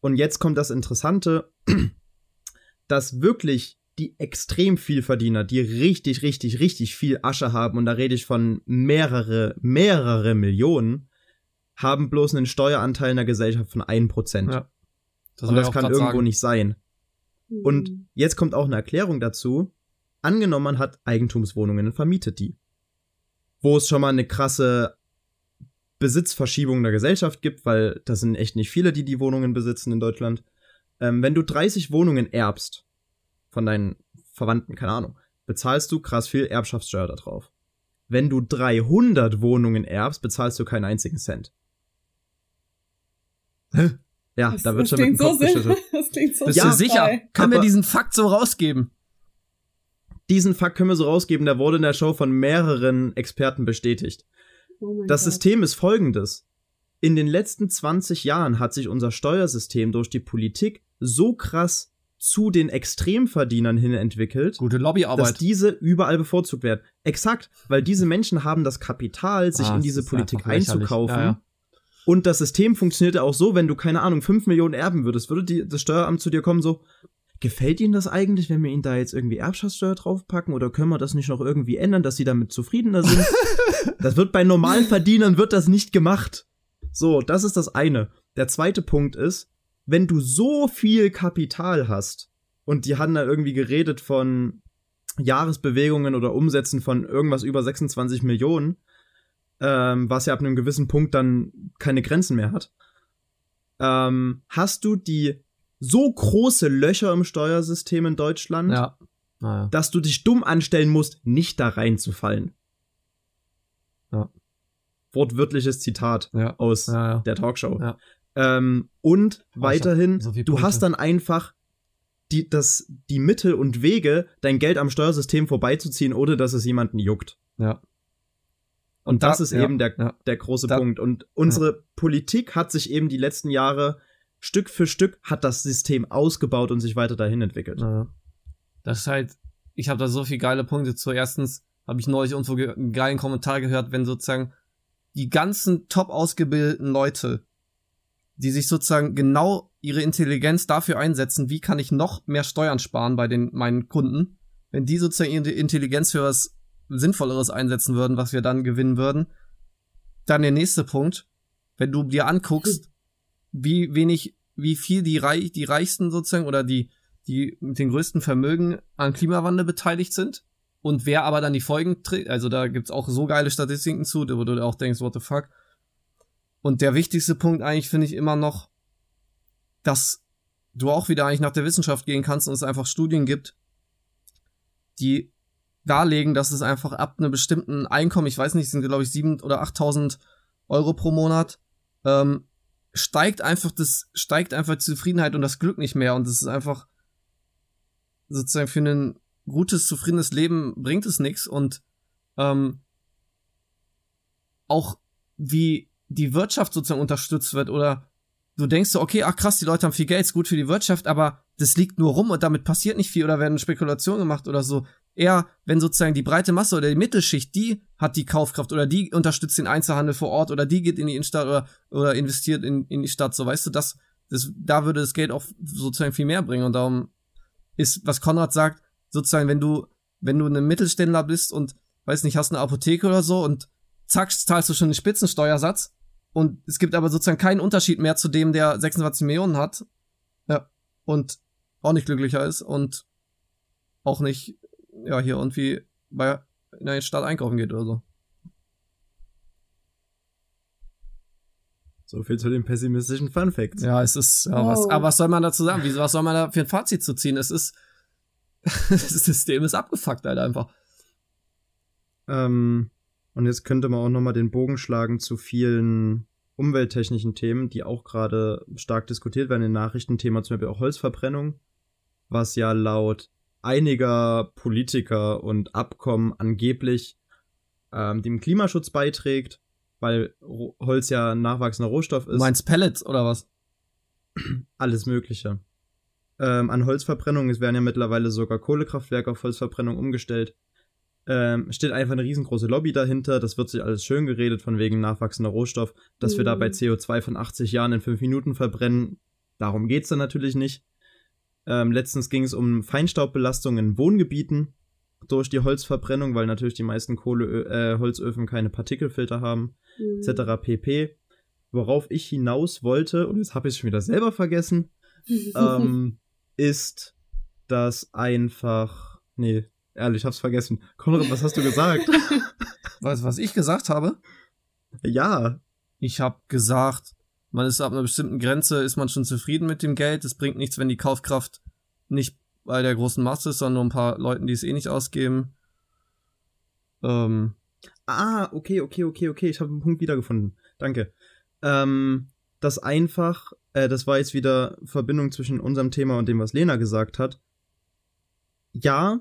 und jetzt kommt das Interessante, (clears throat) dass wirklich die extrem viel Verdiener, die richtig, richtig, richtig viel Asche haben, und da rede ich von mehrere, mehrere Millionen, haben bloß einen Steueranteil in der Gesellschaft von 1%. Ja. Das und das kann irgendwo sagen. nicht sein. Und mhm. jetzt kommt auch eine Erklärung dazu. Angenommen, man hat Eigentumswohnungen und vermietet die. Wo es schon mal eine krasse Besitzverschiebung in der Gesellschaft gibt, weil das sind echt nicht viele, die die Wohnungen besitzen in Deutschland. Ähm, wenn du 30 Wohnungen erbst, von deinen Verwandten, keine Ahnung, bezahlst du krass viel Erbschaftssteuer darauf. wenn du 300 Wohnungen erbst, bezahlst du keinen einzigen Cent. Hä? Ja, Das, da wird das schon mit dem klingt so Kopf Sinn. geschüttelt. (laughs) Das klingt so Bist Ja, du sicher? frei. Können wir diesen Fakt so rausgeben? Diesen Fakt können wir so rausgeben, der wurde in der Show von mehreren Experten bestätigt. Oh Das Gott. System ist folgendes. In den letzten 20 Jahren hat sich unser Steuersystem durch die Politik so krass zu den Extremverdienern hin entwickelt, Gute dass Lobbyarbeit. diese überall bevorzugt werden. Exakt, weil diese Menschen haben das Kapital, sich Ah, in es diese Politik einzukaufen. Ja, ja. Und das System funktionierte auch so, wenn du, keine Ahnung, 5 Millionen erben würdest, würde die, das Steueramt zu dir kommen so, gefällt Ihnen das eigentlich, wenn wir Ihnen da jetzt irgendwie Erbschaftssteuer draufpacken oder können wir das nicht noch irgendwie ändern, dass Sie damit zufriedener sind? (laughs) das wird bei normalen Verdienern wird das nicht gemacht. So, das ist das eine. Der zweite Punkt ist, wenn du so viel Kapital hast und die haben da irgendwie geredet von Jahresbewegungen oder Umsätzen von irgendwas über 26 Millionen, ähm, was ja ab einem gewissen Punkt dann keine Grenzen mehr hat, ähm, hast du die so große Löcher im Steuersystem in Deutschland, Ja. Naja. dass du dich dumm anstellen musst, nicht da reinzufallen. Ja. Wortwörtliches Zitat Ja. aus Ja, der Talkshow. Ähm, und Oh, weiterhin, so du hast dann einfach die, das, die Mittel und Wege, dein Geld am Steuersystem vorbeizuziehen, ohne dass es jemanden juckt. Ja. Und da- das ist ja, eben der, ja. der große Da- Punkt. Und unsere Politik hat sich eben die letzten Jahre Stück für Stück hat das System ausgebaut und sich weiter dahin entwickelt. Ja. Das ist halt, ich habe da so viele geile Punkte zu. Erstens habe ich neulich irgendwo ge einen geilen Kommentar gehört, wenn sozusagen die ganzen top ausgebildeten Leute, die sich sozusagen genau ihre Intelligenz dafür einsetzen, wie kann ich noch mehr Steuern sparen bei den meinen Kunden, wenn die sozusagen ihre Intelligenz für was Sinnvolleres einsetzen würden, was wir dann gewinnen würden. Dann der nächste Punkt, wenn du dir anguckst, wie wenig, wie viel die, Reich, die Reichsten sozusagen oder die, die mit den größten Vermögen an Klimawandel beteiligt sind und wer aber dann die Folgen trägt. Also da gibt's auch so geile Statistiken zu, wo du auch denkst, what the fuck. Und der wichtigste Punkt eigentlich finde ich immer noch, dass du auch wieder eigentlich nach der Wissenschaft gehen kannst und es einfach Studien gibt, die darlegen, dass es einfach ab einem bestimmten Einkommen, ich weiß nicht, sind glaube ich sieben oder 8.000 Euro pro Monat, ähm, steigt einfach das, steigt einfach die Zufriedenheit und das Glück nicht mehr und es ist einfach sozusagen für ein gutes, zufriedenes Leben bringt es nichts und ähm, auch wie die Wirtschaft sozusagen unterstützt wird oder du denkst so, okay, ach krass, die Leute haben viel Geld, ist gut für die Wirtschaft, aber das liegt nur rum und damit passiert nicht viel oder werden Spekulationen gemacht oder so. Eher, wenn sozusagen die breite Masse oder die Mittelschicht, die hat die Kaufkraft oder die unterstützt den Einzelhandel vor Ort oder die geht in die Innenstadt oder, oder investiert in, in die Stadt, so weißt du, das, das, da würde das Geld auch sozusagen viel mehr bringen. Und darum ist, was Konrad sagt, sozusagen, wenn du, wenn du ein Mittelständler bist und, weiß nicht, hast eine Apotheke oder so und zack, zahlst du schon den Spitzensteuersatz und es gibt aber sozusagen keinen Unterschied mehr zu dem, der 26 Millionen hat, ja, und auch nicht glücklicher ist und auch nicht, ja, hier irgendwie bei in der Stadt einkaufen geht oder so. So viel zu den pessimistischen Fun Facts. Ja, es ist, ja, Wow. was, aber was soll man dazu sagen? Wie, was soll man da für ein Fazit zu ziehen? Es ist, (laughs) das System ist abgefuckt halt einfach. Ähm, und jetzt könnte man auch nochmal den Bogen schlagen zu vielen umwelttechnischen Themen, die auch gerade stark diskutiert werden in Nachrichtenthema, zum Beispiel auch Holzverbrennung, was ja laut einiger Politiker und Abkommen angeblich ähm, dem Klimaschutz beiträgt, weil Holz ja ein nachwachsender Rohstoff Du ist. meinst Pellets oder was? (clears throat) alles Mögliche. Ähm, an Holzverbrennung, es werden ja mittlerweile sogar Kohlekraftwerke auf Holzverbrennung umgestellt. Ähm, steht einfach eine riesengroße Lobby dahinter. Das wird sich alles schön geredet, von wegen nachwachsender Rohstoff, dass wir da bei Mhm. CO2 von 80 Jahren in 5 Minuten verbrennen. Darum geht's dann natürlich nicht. Ähm, letztens ging es um Feinstaubbelastung in Wohngebieten durch die Holzverbrennung, weil natürlich die meisten Kohle äh, Holzöfen keine Partikelfilter haben Mhm. etc. pp. Worauf ich hinaus wollte, und jetzt habe ich es schon wieder selber vergessen, (laughs) ähm, ist, dass einfach. Nee, ehrlich, ich hab's vergessen. Konrad, was hast du gesagt? (laughs) Weißt du, was ich gesagt habe? ja, Ich habe gesagt, man ist ab einer bestimmten Grenze, ist man schon zufrieden mit dem Geld. Es bringt nichts, wenn die Kaufkraft nicht bei der großen Masse ist, sondern nur ein paar Leuten, die es eh nicht ausgeben. Ähm, Ah, okay, okay, okay, okay. Ich habe einen Punkt wiedergefunden. Danke. Ähm, das einfach, äh, das war jetzt wieder Verbindung zwischen unserem Thema und dem, was Lena gesagt hat. Ja,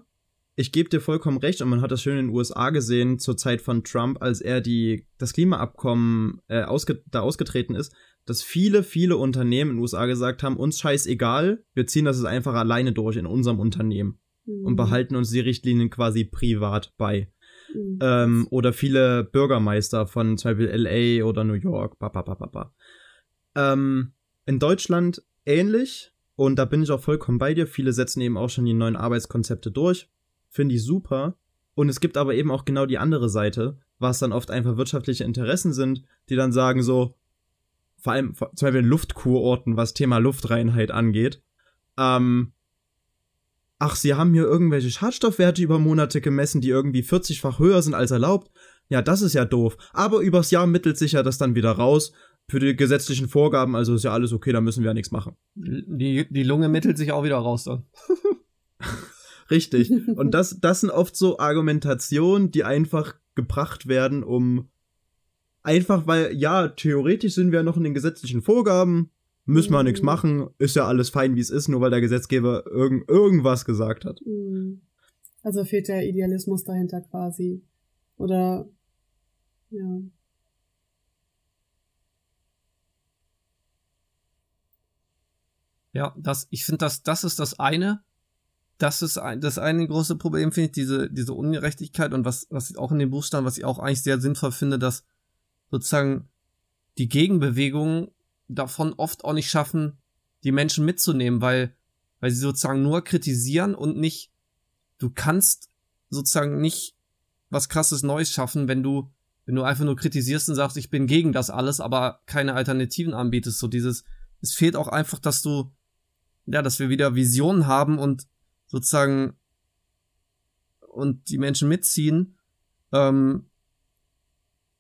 ich gebe dir vollkommen recht und man hat das schön in den USA gesehen zur Zeit von Trump, als er die das Klimaabkommen äh, ausge, da ausgetreten ist, dass viele viele Unternehmen in den USA gesagt haben, uns scheißegal, wir ziehen das jetzt einfach alleine durch in unserem Unternehmen mhm. und behalten uns die Richtlinien quasi privat bei. Mhm. Ähm, oder viele Bürgermeister von zum Beispiel LA oder New York. Ba. Ähm, in Deutschland ähnlich und da bin ich auch vollkommen bei dir. Viele setzen eben auch schon die neuen Arbeitskonzepte durch finde ich super. Und es gibt aber eben auch genau die andere Seite, was dann oft einfach wirtschaftliche Interessen sind, die dann sagen so, vor allem zum Beispiel in Luftkurorten, was Thema Luftreinheit angeht, ähm, ach, sie haben hier irgendwelche Schadstoffwerte über Monate gemessen, die irgendwie 40-fach höher sind als erlaubt. Ja, das ist ja doof. Aber übers Jahr mittelt sich ja das dann wieder raus. Für die gesetzlichen Vorgaben, also ist ja alles okay, da müssen wir ja nichts machen. Die, die Lunge mittelt sich auch wieder raus dann. (laughs) Richtig. (laughs) Und das, das sind oft so Argumentationen, die einfach gebracht werden, um einfach, weil, ja, theoretisch sind wir noch in den gesetzlichen Vorgaben, müssen wir mhm. nichts machen, ist ja alles fein, wie es ist, nur weil der Gesetzgeber irgend, irgendwas gesagt hat. Mhm. Also fehlt der Idealismus dahinter quasi. Oder, ja. Ja, das, ich finde, das, das ist das eine das ist ein, das eine große Problem, finde ich, diese, diese Ungerechtigkeit und was, was auch in dem Buch stand, was ich auch eigentlich sehr sinnvoll finde, dass sozusagen die Gegenbewegungen davon oft auch nicht schaffen, die Menschen mitzunehmen, weil, weil sie sozusagen nur kritisieren und nicht, du kannst sozusagen nicht was krasses Neues schaffen, wenn du, wenn du einfach nur kritisierst und sagst, ich bin gegen das alles, aber keine Alternativen anbietest. So dieses, es fehlt auch einfach, dass du, ja, dass wir wieder Visionen haben und sozusagen und die Menschen mitziehen, ähm,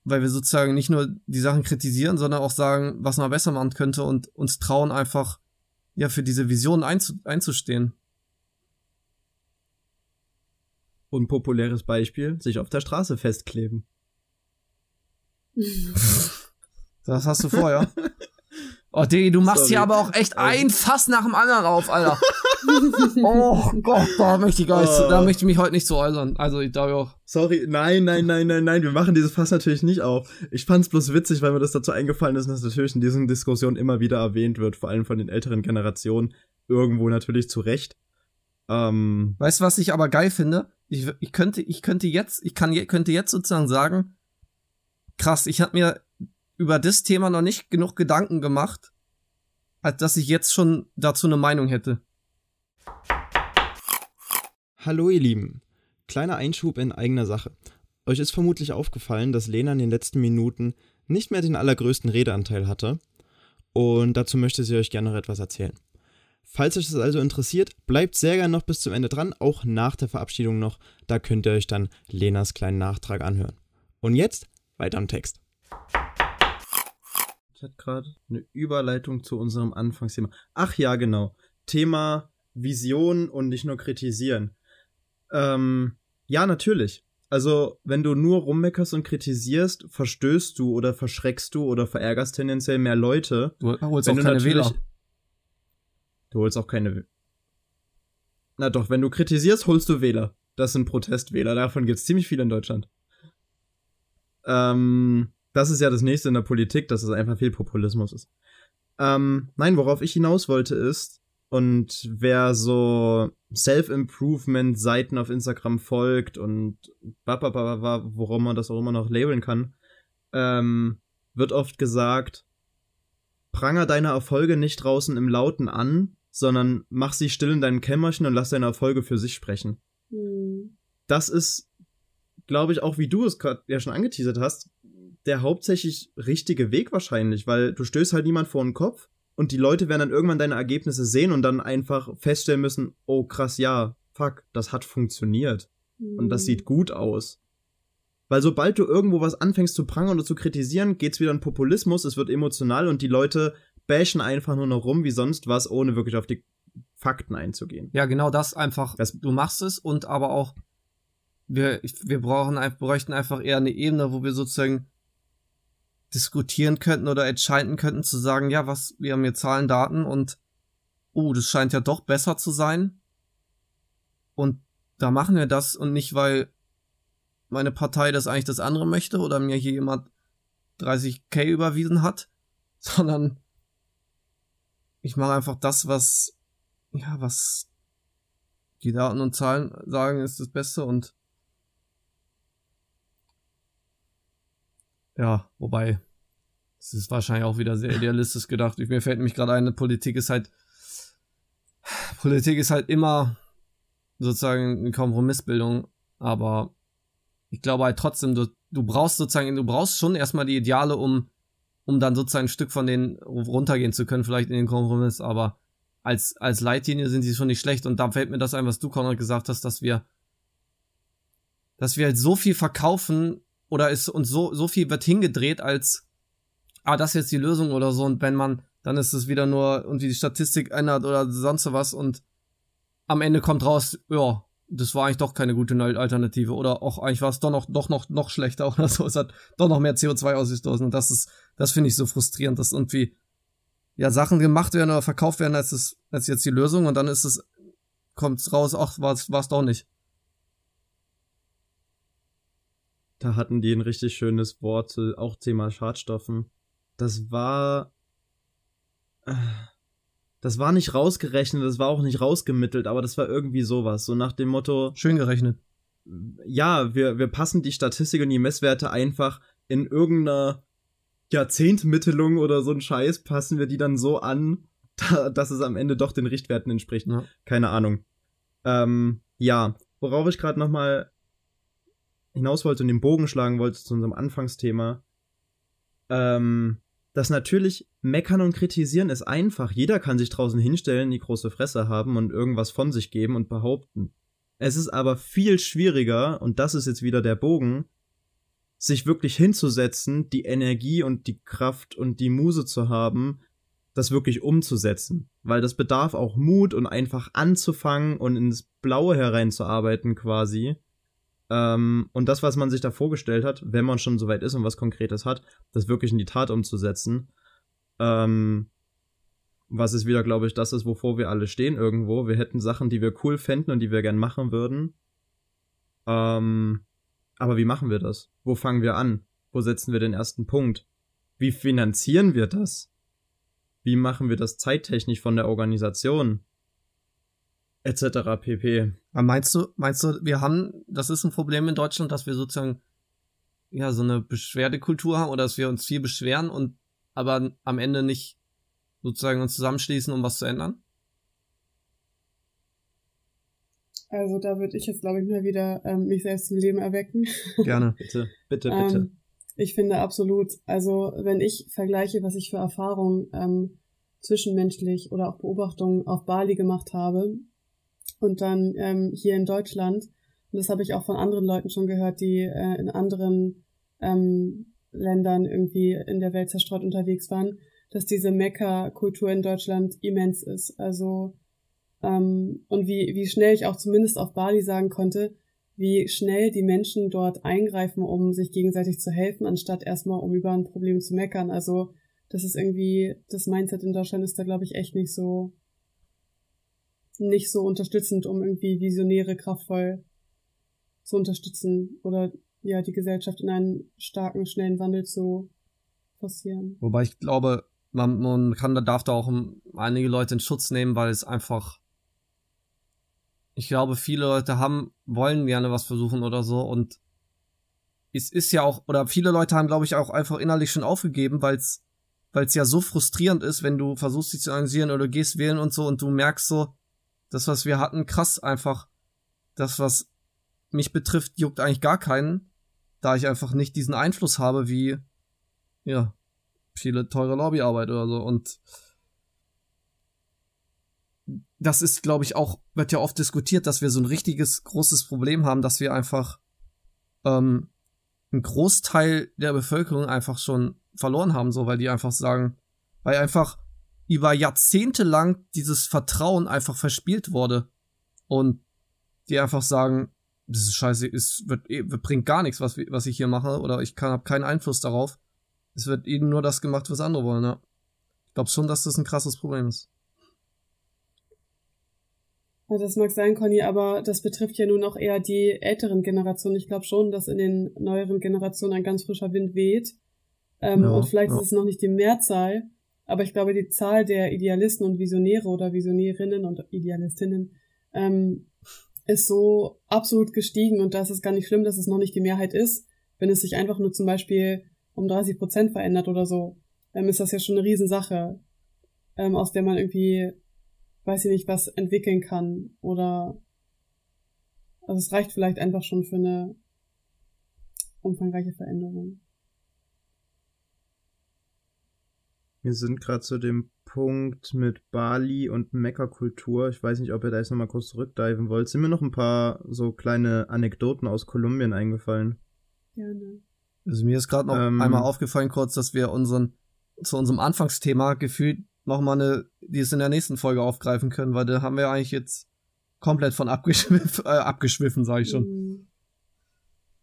weil wir sozusagen nicht nur die Sachen kritisieren, sondern auch sagen, was man besser machen könnte und uns trauen einfach, ja, für diese Vision einzu einzustehen. Unpopuläres Beispiel, sich auf der Straße festkleben. (laughs) Das hast du vorher. (laughs) Oh, Diggi, du machst Sorry. hier aber auch echt ein Fass nach dem anderen auf, Alter. (laughs) (laughs) oh Gott, da möchte ich gar nicht, oh. da möchte ich mich heute nicht so äußern. Also ich glaube auch. Sorry, nein, nein, nein, nein, nein, wir machen dieses Fass natürlich nicht auf. Ich fand's bloß witzig, weil mir das dazu eingefallen ist, dass natürlich in diesen Diskussionen immer wieder erwähnt wird, vor allem von den älteren Generationen, irgendwo natürlich zu Recht. Ähm, weißt du, was ich aber geil finde? Ich, ich könnte, ich könnte jetzt, ich kann, könnte jetzt sozusagen sagen, krass, ich habe mir über das Thema noch nicht genug Gedanken gemacht, als dass ich jetzt schon dazu eine Meinung hätte. Hallo ihr Lieben. Kleiner Einschub in eigener Sache. Euch ist vermutlich aufgefallen, dass Lena in den letzten Minuten nicht mehr den allergrößten Redeanteil hatte. Und dazu möchte sie euch gerne noch etwas erzählen. Falls euch das also interessiert, bleibt sehr gerne noch bis zum Ende dran, auch nach der Verabschiedung noch. Da könnt ihr euch dann Lenas kleinen Nachtrag anhören. Und jetzt weiter am Text. Ich hatte gerade eine Überleitung zu unserem Anfangsthema. Ach ja, genau. Thema Vision und nicht nur kritisieren. Ähm, ja, natürlich. Also, wenn du nur rummeckerst und kritisierst, verstößt du oder verschreckst du oder verärgerst tendenziell mehr Leute. Du holst wenn auch keine Wähler. Du holst auch keine. Na doch, wenn du kritisierst, holst du Wähler. Das sind Protestwähler. Davon gibt's ziemlich viele in Deutschland. Ähm, das ist ja das nächste in der Politik, dass es einfach viel Populismus ist. Ähm, nein, worauf ich hinaus wollte ist, und wer so Self-Improvement-Seiten auf Instagram folgt und worum man das auch immer noch labeln kann, ähm, wird oft gesagt, pranger deine Erfolge nicht draußen im Lauten an, sondern mach sie still in deinem Kämmerchen und lass deine Erfolge für sich sprechen. Mhm. Das ist, glaube ich, auch wie du es gerade ja schon angeteasert hast, der hauptsächlich richtige Weg wahrscheinlich, weil du stößt halt niemand vor den Kopf und die Leute werden dann irgendwann deine Ergebnisse sehen und dann einfach feststellen müssen, oh krass, ja, fuck, das hat funktioniert. Mhm. Und das sieht mhm. gut aus. Weil sobald du irgendwo was anfängst zu prangern oder zu kritisieren, geht's wieder in Populismus, es wird emotional und die Leute bashen einfach nur noch rum wie sonst was, ohne wirklich auf die Fakten einzugehen. Ja, genau das einfach. Das, du machst es und aber auch wir, wir brauchen, bräuchten einfach eher eine Ebene, wo wir sozusagen diskutieren könnten oder entscheiden könnten zu sagen, ja, was, wir haben hier Zahlen, Daten und oh, das scheint ja doch besser zu sein. Und da machen wir das und nicht, weil meine Partei das eigentlich das andere möchte oder mir hier jemand 30k überwiesen hat, (laughs) sondern ich mache einfach das, was, ja, was die Daten und Zahlen sagen, ist das Beste und ja, wobei, es ist wahrscheinlich auch wieder sehr idealistisch gedacht. Mir fällt nämlich gerade ein, Politik ist halt, Politik ist halt immer sozusagen eine Kompromissbildung, aber ich glaube halt trotzdem, du, du brauchst sozusagen, du brauchst schon erstmal die Ideale, um, um dann sozusagen ein Stück von denen runtergehen zu können, vielleicht in den Kompromiss, aber als, als Leitlinie sind sie schon nicht schlecht und da fällt mir das ein, was du, Konrad, gesagt hast, dass wir, dass wir halt so viel verkaufen oder ist uns so, so viel wird hingedreht als, ah, das ist jetzt die Lösung oder so und wenn man, dann ist es wieder nur irgendwie die Statistik ändert oder sonst was und am Ende kommt raus, ja, das war eigentlich doch keine gute Alternative oder auch eigentlich war es doch noch, doch noch, noch schlechter (laughs) oder so. Es hat doch noch mehr CO2 ausgestoßen und das ist, das finde ich so frustrierend, dass irgendwie, ja, Sachen gemacht werden oder verkauft werden als es, als jetzt die Lösung und dann ist es, kommt raus, ach, war es doch nicht. Da hatten die ein richtig schönes Wort, auch Thema Schadstoffen. Das war, äh, das war nicht rausgerechnet, das war auch nicht rausgemittelt, aber das war irgendwie sowas. So nach dem Motto. Schön gerechnet. Ja, wir, wir passen die Statistik und die Messwerte einfach in irgendeiner Jahrzehntmittelung oder so ein Scheiß, passen wir die dann so an, (laughs) dass es am Ende doch den Richtwerten entspricht. Ja. Keine Ahnung. Ähm, ja, worauf ich gerade nochmal hinaus wollte und den Bogen schlagen wollte zu unserem Anfangsthema. Ähm, dass natürlich meckern und kritisieren ist einfach. Jeder kann sich draußen hinstellen, die große Fresse haben und irgendwas von sich geben und behaupten. Es ist aber viel schwieriger, und das ist jetzt wieder der Bogen, sich wirklich hinzusetzen, die Energie und die Kraft und die Muse zu haben, das wirklich umzusetzen. Weil das bedarf auch Mut und einfach anzufangen und ins Blaue hereinzuarbeiten quasi. Ähm, und das, was man sich da vorgestellt hat, wenn man schon soweit ist und was Konkretes hat, das wirklich in die Tat umzusetzen. Ähm, was ist wieder, glaube ich, das ist, wovor wir alle stehen irgendwo. Wir hätten Sachen, die wir cool fänden und die wir gern machen würden. Ähm, aber wie machen wir das? Wo fangen wir an? Wo setzen wir den ersten Punkt? Wie finanzieren wir das? Wie machen wir das zeittechnisch von der Organisation? Etc. pp. Aber meinst du, meinst du, wir haben, das ist ein Problem in Deutschland, dass wir sozusagen ja so eine Beschwerdekultur haben oder dass wir uns viel beschweren und aber am Ende nicht sozusagen uns zusammenschließen, um was zu ändern? Also da würde ich jetzt, glaube ich, mal wieder ähm, mich selbst zum Leben erwecken. (laughs) Gerne, bitte, bitte, bitte. Ähm, ich finde absolut, also wenn ich vergleiche, was ich für Erfahrungen ähm, zwischenmenschlich oder auch Beobachtungen auf Bali gemacht habe, und dann ähm, hier in Deutschland, und das habe ich auch von anderen Leuten schon gehört, die äh, in anderen ähm, Ländern irgendwie in der Welt zerstreut unterwegs waren, dass diese Mekka-Kultur in Deutschland immens ist. Also ähm, und wie, wie schnell ich auch zumindest auf Bali sagen konnte, wie schnell die Menschen dort eingreifen, um sich gegenseitig zu helfen, anstatt erstmal um über ein Problem zu meckern. Also das ist irgendwie, das Mindset in Deutschland ist da, glaube ich, echt nicht so nicht so unterstützend, um irgendwie Visionäre kraftvoll zu unterstützen oder ja, die Gesellschaft in einen starken, schnellen Wandel zu forcieren. Wobei ich glaube, man, man kann, da darf da auch einige Leute in Schutz nehmen, weil es einfach, ich glaube, viele Leute haben, wollen gerne was versuchen oder so und es ist ja auch, oder viele Leute haben, glaube ich, auch einfach innerlich schon aufgegeben, weil es weil es ja so frustrierend ist, wenn du versuchst, dich zu organisieren oder gehst wählen und so und du merkst so, das, was wir hatten, krass einfach. Das, was mich betrifft, juckt eigentlich gar keinen, da ich einfach nicht diesen Einfluss habe wie, ja, viele teure Lobbyarbeit oder so. Und das ist, glaube ich, auch, wird ja oft diskutiert, dass wir so ein richtiges, großes Problem haben, dass wir einfach ähm, einen Großteil der Bevölkerung einfach schon verloren haben, so, weil die einfach sagen, weil einfach über Jahrzehnte lang dieses Vertrauen einfach verspielt wurde. Und die einfach sagen, das ist scheiße, es wird, eh, wird bringt gar nichts, was, was ich hier mache, oder ich kann habe keinen Einfluss darauf. Es wird eben nur das gemacht, was andere wollen, ja. Ich glaube schon, dass das ein krasses Problem ist. Das mag sein, Conny, aber das betrifft ja nun auch eher die älteren Generationen. Ich glaube schon, dass in den neueren Generationen ein ganz frischer Wind weht. Ähm, ja, und vielleicht ja. ist es noch nicht die Mehrzahl, aber ich glaube, die Zahl der Idealisten und Visionäre oder Visionärinnen und Idealistinnen ähm, ist so absolut gestiegen und da ist gar nicht schlimm, dass es noch nicht die Mehrheit ist. Wenn es sich einfach nur zum Beispiel um 30 Prozent verändert oder so, dann ist das ja schon eine Riesensache, ähm, aus der man irgendwie, weiß ich nicht, was entwickeln kann oder also es reicht vielleicht einfach schon für eine umfangreiche Veränderung. Wir sind gerade zu dem Punkt mit Bali und Mekka-Kultur. Ich weiß nicht, ob ihr da jetzt nochmal kurz zurückdiven wollt. Sind mir noch ein paar so kleine Anekdoten aus Kolumbien eingefallen? Gerne. Also mir ist gerade noch ähm, einmal aufgefallen kurz, dass wir unseren zu unserem Anfangsthema gefühlt nochmal eine, die es in der nächsten Folge aufgreifen können, weil da haben wir eigentlich jetzt komplett von abgeschwiffen, (laughs) äh, abgeschwiffen, sage ich schon.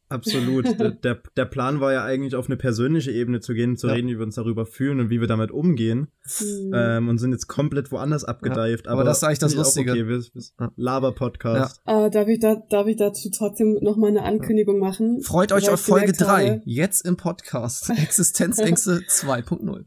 Absolut. (laughs) der, der Plan war ja eigentlich auf eine persönliche Ebene zu gehen, zu ja. reden, wie wir uns darüber fühlen und wie wir damit umgehen. Mhm. Ähm, und sind jetzt komplett woanders abgedeift. Ja, aber, aber, das ist eigentlich das Lustige. Okay, wir, wir, Laber-Podcast. Ja. Äh, darf, ich da, darf ich dazu trotzdem nochmal eine Ankündigung machen? Freut euch auf Folge 3, jetzt im Podcast. (laughs) Existenzängste 2.0.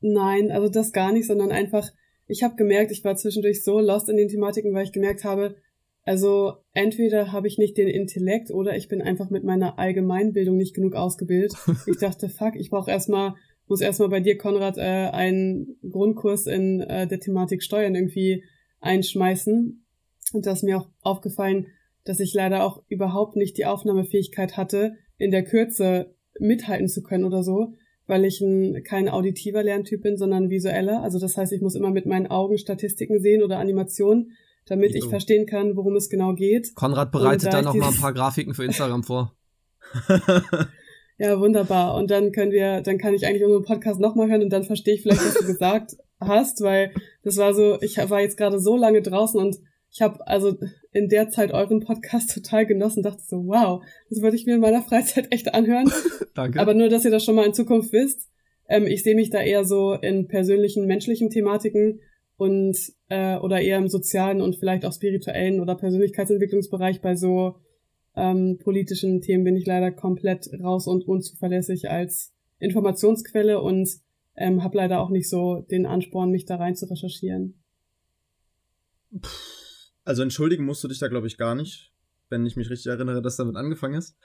Nein, also das gar nicht, sondern einfach, ich habe gemerkt, ich war zwischendurch so lost in den Thematiken, weil ich gemerkt habe, also entweder habe ich nicht den Intellekt oder ich bin einfach mit meiner Allgemeinbildung nicht genug ausgebildet. (laughs) Ich dachte, fuck, ich brauche erstmal, muss erstmal bei dir, Konrad, äh, einen Grundkurs in äh, der Thematik Steuern irgendwie einschmeißen. Und da ist mir auch aufgefallen, dass ich leider auch überhaupt nicht die Aufnahmefähigkeit hatte, in der Kürze mithalten zu können oder so, weil ich ein, kein auditiver Lerntyp bin, sondern visueller. Also das heißt, ich muss immer mit meinen Augen Statistiken sehen oder Animationen damit ich verstehen kann, worum es genau geht. Konrad bereitet da noch mal ein paar Grafiken für Instagram vor. (laughs) ja, wunderbar. Und dann können wir, dann kann ich eigentlich unseren Podcast nochmal hören und dann verstehe ich vielleicht, was du gesagt hast, weil das war so, ich war jetzt gerade so lange draußen und ich habe also in der Zeit euren Podcast total genossen, dachte so, wow, das würde ich mir in meiner Freizeit echt anhören. (laughs) Danke. Aber nur, dass ihr das schon mal in Zukunft wisst. Ähm, ich sehe mich da eher so in persönlichen, menschlichen Thematiken und äh, oder eher im sozialen und vielleicht auch spirituellen oder Persönlichkeitsentwicklungsbereich bei so ähm, politischen Themen bin ich leider komplett raus und unzuverlässig als Informationsquelle und ähm, habe leider auch nicht so den Ansporn, mich da rein zu recherchieren. Also entschuldigen musst du dich da, glaube ich, gar nicht, wenn ich mich richtig erinnere, dass damit angefangen ist.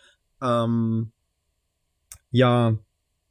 Ähm, ja,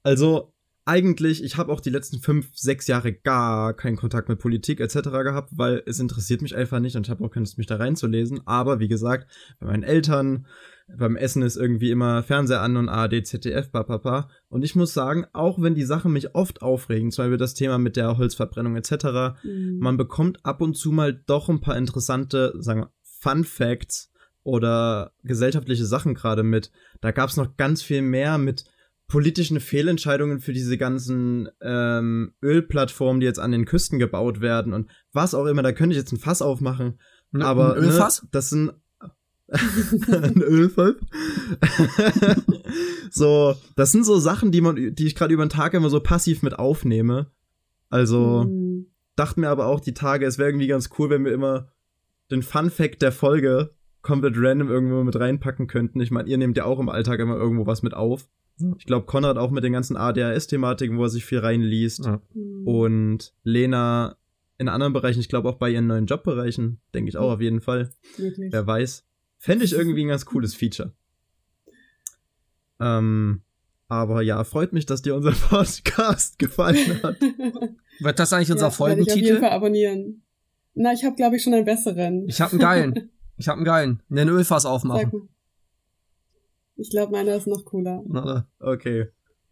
also eigentlich, ich habe auch die letzten fünf, sechs Jahre gar keinen Kontakt mit Politik etc. gehabt, weil es interessiert mich einfach nicht und ich habe auch keine Lust, mich da reinzulesen. Aber wie gesagt, bei meinen Eltern, beim Essen ist irgendwie immer Fernseher an und ARD, ZDF, papapa. Und ich muss sagen, auch wenn die Sachen mich oft aufregen, zum Beispiel das Thema mit der Holzverbrennung etc., mhm. man bekommt ab und zu mal doch ein paar interessante, sagen wir, Fun Facts oder gesellschaftliche Sachen gerade mit. Da gab es noch ganz viel mehr mit politischen Fehlentscheidungen für diese ganzen ähm, Ölplattformen, die jetzt an den Küsten gebaut werden und was auch immer, da könnte ich jetzt ein Fass aufmachen. Ein, aber (laughs) ein Ölfass? Ne, das sind ein Ölfass. so, das sind so Sachen, die man, die ich gerade über den Tag immer so passiv mit aufnehme. Also mhm. dachte mir aber auch die Tage, es wäre irgendwie ganz cool, wenn wir immer den Fun Fact der Folge komplett random irgendwo mit reinpacken könnten. Ich meine, ihr nehmt ja auch im Alltag immer irgendwo was mit auf. Ich glaube, Konrad auch mit den ganzen ADHS-Thematiken, wo er sich viel reinliest. Ja. Mhm. Und Lena in anderen Bereichen, ich glaube auch bei ihren neuen Jobbereichen, denke ich auch auf jeden Fall. Wirklich? Wer weiß. Fände ich irgendwie ein ganz cooles Feature. Ähm, aber ja, freut mich, dass dir unser (laughs) Podcast gefallen hat. (laughs) Wird das eigentlich unser ja, Folgentitel? Ich auf jeden Fall abonnieren. Na, ich habe glaube ich schon einen besseren. Ich habe einen geilen. (laughs) Ich habe einen geilen. Einen Ölfass aufmachen. Ich glaube, meiner ist noch cooler. Okay.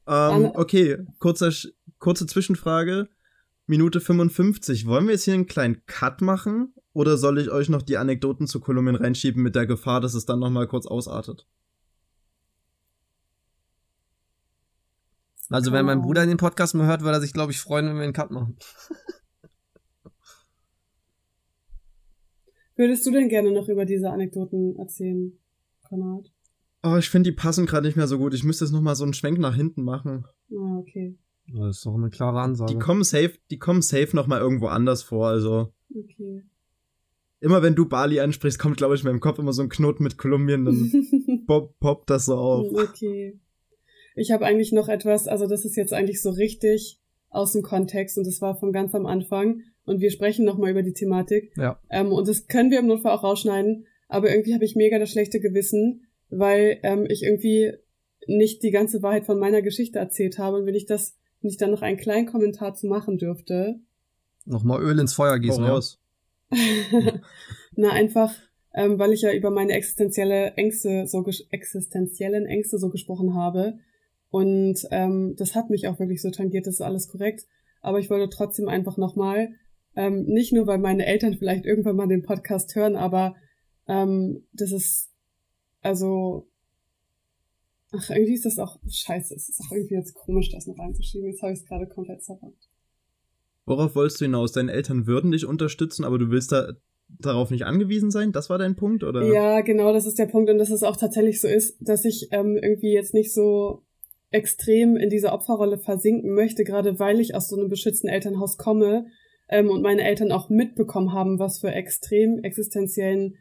Ähm, okay, kurzer, kurze Zwischenfrage. Minute 55. Wollen wir jetzt hier einen kleinen Cut machen? Oder soll ich euch noch die Anekdoten zu Kolumbien reinschieben mit der Gefahr, dass es dann nochmal kurz ausartet? Also, wenn mein Bruder den Podcast mal hört, würde er sich, glaube ich, freuen, wenn wir einen Cut machen. (laughs) würdest du denn gerne noch über diese Anekdoten erzählen, Konrad? Oh, ich finde, die passen gerade nicht mehr so gut. Ich müsste jetzt noch mal so einen Schwenk nach hinten machen. Ah, okay. Das ist doch eine klare Ansage. Die kommen safe, die kommen safe noch mal irgendwo anders vor, also. Okay. Immer wenn du Bali ansprichst, kommt, glaube ich, in meinem Kopf immer so ein Knoten mit Kolumbien, dann (laughs) pop, poppt das so auf. Okay. Ich habe eigentlich noch etwas, also das ist jetzt eigentlich so richtig aus dem Kontext und das war von ganz am Anfang und wir sprechen nochmal über die Thematik. Ja. Ähm, und das können wir im Notfall auch rausschneiden, aber irgendwie habe ich mega das schlechte Gewissen, weil ähm, ich irgendwie nicht die ganze Wahrheit von meiner Geschichte erzählt habe und wenn ich das, wenn ich dann noch einen kleinen Kommentar zu machen dürfte. Nochmal Öl ins Feuer gießen, ja. (laughs) Na, einfach, ähm, weil ich ja über meine existenzielle Ängste, so existenziellen Ängste so gesprochen habe. Und ähm, das hat mich auch wirklich so tangiert, das ist alles korrekt. Aber ich wollte trotzdem einfach nochmal, ähm, nicht nur, weil meine Eltern vielleicht irgendwann mal den Podcast hören, aber ähm, das ist, also, ach, irgendwie ist das auch, scheiße, es ist auch irgendwie jetzt komisch, das noch reinzuschieben. Jetzt habe ich es gerade komplett zerpackt. Worauf wolltest du hinaus? Deine Eltern würden dich unterstützen, aber du willst da darauf nicht angewiesen sein? Das war dein Punkt, oder? Ja, genau, das ist der Punkt und dass es auch tatsächlich so ist, dass ich ähm, irgendwie jetzt nicht so extrem in diese Opferrolle versinken möchte, gerade weil ich aus so einem beschützten Elternhaus komme ähm, und meine Eltern auch mitbekommen haben, was für extrem existenziellen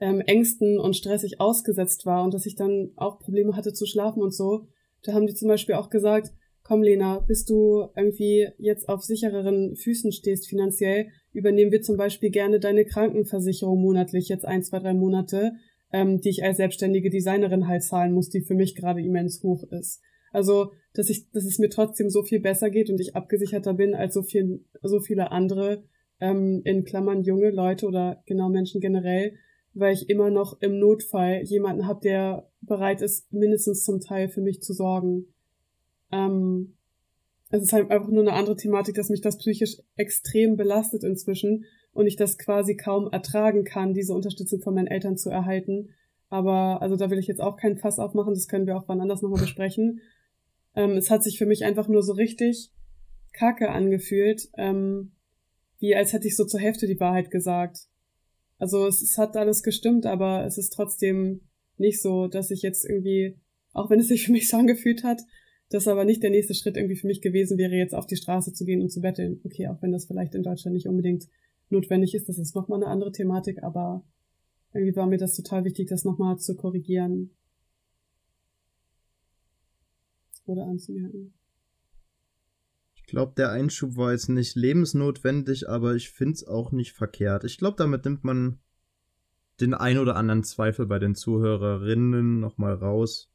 ähm, Ängsten und Stress ich ausgesetzt war und dass ich dann auch Probleme hatte zu schlafen und so. Da haben die zum Beispiel auch gesagt, komm Lena, bis du irgendwie jetzt auf sichereren Füßen stehst finanziell, übernehmen wir zum Beispiel gerne deine Krankenversicherung monatlich, jetzt ein, zwei, drei Monate, ähm, die ich als selbstständige Designerin halt zahlen muss, die für mich gerade immens hoch ist. Also, dass ich, dass es mir trotzdem so viel besser geht und ich abgesicherter bin als so viel, so viele andere, ähm, in Klammern junge Leute oder genau Menschen generell, weil ich immer noch im Notfall jemanden habe, der bereit ist, mindestens zum Teil für mich zu sorgen. Ähm, es ist halt einfach nur eine andere Thematik, dass mich das psychisch extrem belastet inzwischen und ich das quasi kaum ertragen kann, diese Unterstützung von meinen Eltern zu erhalten. Aber also da will ich jetzt auch keinen Fass aufmachen, das können wir auch wann anders nochmal besprechen. Ähm, es hat sich für mich einfach nur so richtig kacke angefühlt, ähm, wie als hätte ich so zur Hälfte die Wahrheit gesagt. Also es, es hat alles gestimmt, aber es ist trotzdem nicht so, dass ich jetzt irgendwie, auch wenn es sich für mich so angefühlt hat, das aber nicht der nächste Schritt irgendwie für mich gewesen wäre, jetzt auf die Straße zu gehen und zu betteln. Okay, auch wenn das vielleicht in Deutschland nicht unbedingt notwendig ist, das ist nochmal eine andere Thematik, aber irgendwie war mir das total wichtig, das nochmal zu korrigieren. Oder anzumerken. Ich glaube, der Einschub war jetzt nicht lebensnotwendig, aber ich find's auch nicht verkehrt. Ich glaube, damit nimmt man den ein oder anderen Zweifel bei den Zuhörerinnen nochmal raus.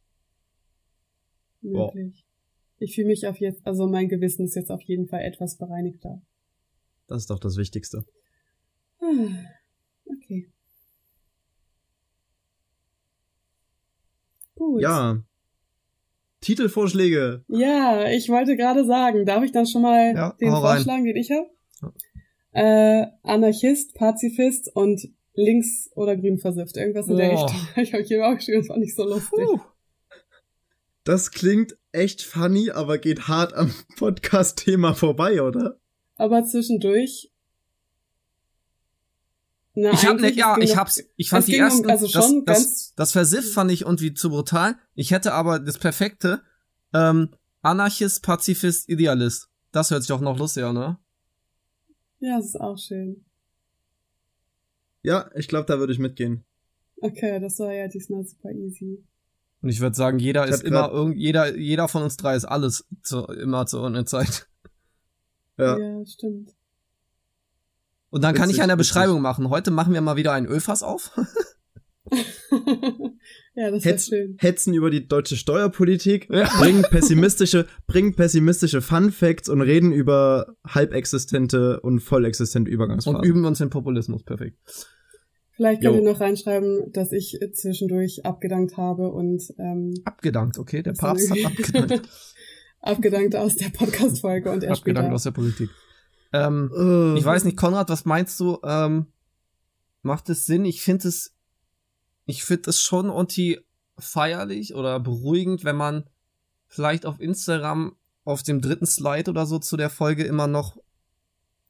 Wirklich. Ich fühle mich auf jetzt, also mein Gewissen ist jetzt auf jeden Fall etwas bereinigter. Das ist doch das Wichtigste. Okay. Gut. Ja. Titelvorschläge. Ja, ich wollte gerade sagen, darf ich dann schon mal Ja, den vorschlagen, den ich habe? Äh, Anarchist, Pazifist und links oder grün versifft. Irgendwas in der Oh. Richtung. (laughs) Ich habe hier auch geschrieben, das war nicht so lustig. Puh. Das klingt echt funny, aber geht hart am (laughs) Podcast-Thema vorbei, oder? Aber zwischendurch. Na, Ich hab ne, ja, ich hab's, ich fand es die ging um- ersten, also schon das, ganz- das, das Versiff fand ich irgendwie zu brutal. Ich hätte aber das perfekte, ähm, Anarchist, Pazifist, Idealist. Das hört sich doch noch lustiger, an, ne? Ja, das ist auch schön. Ja, ich glaube, da würde ich mitgehen. Okay, das war ja diesmal super easy. Und ich würde sagen, jeder Ich ist immer irgend, jeder, jeder von uns drei ist alles zu, immer zur irgendeiner Zeit. Ja. Ja, stimmt. Und dann kann Witzig, ich eine witzig. Beschreibung machen. Heute machen wir mal wieder ein Ölfass auf. (laughs) ja, das Hetz, schön. hetzen über die deutsche Steuerpolitik, Ja. bringen pessimistische, bringen pessimistische Fun Facts und reden über halbexistente und vollexistente Und Übergangsphasen. üben uns den Populismus. Perfekt. Vielleicht könnt Jo. ihr noch reinschreiben, dass ich zwischendurch abgedankt habe und ähm, Abgedankt, okay? Der Papst hat abgedankt. (laughs) abgedankt aus der Podcast-Folge und erst abgedankt später. aus der Politik. Ähm, Äh, Ich weiß nicht, Konrad, was meinst du? Ähm, macht es Sinn? Ich finde es, ich finde es schon irgendwie feierlich oder beruhigend, wenn man vielleicht auf Instagram auf dem dritten Slide oder so zu der Folge immer noch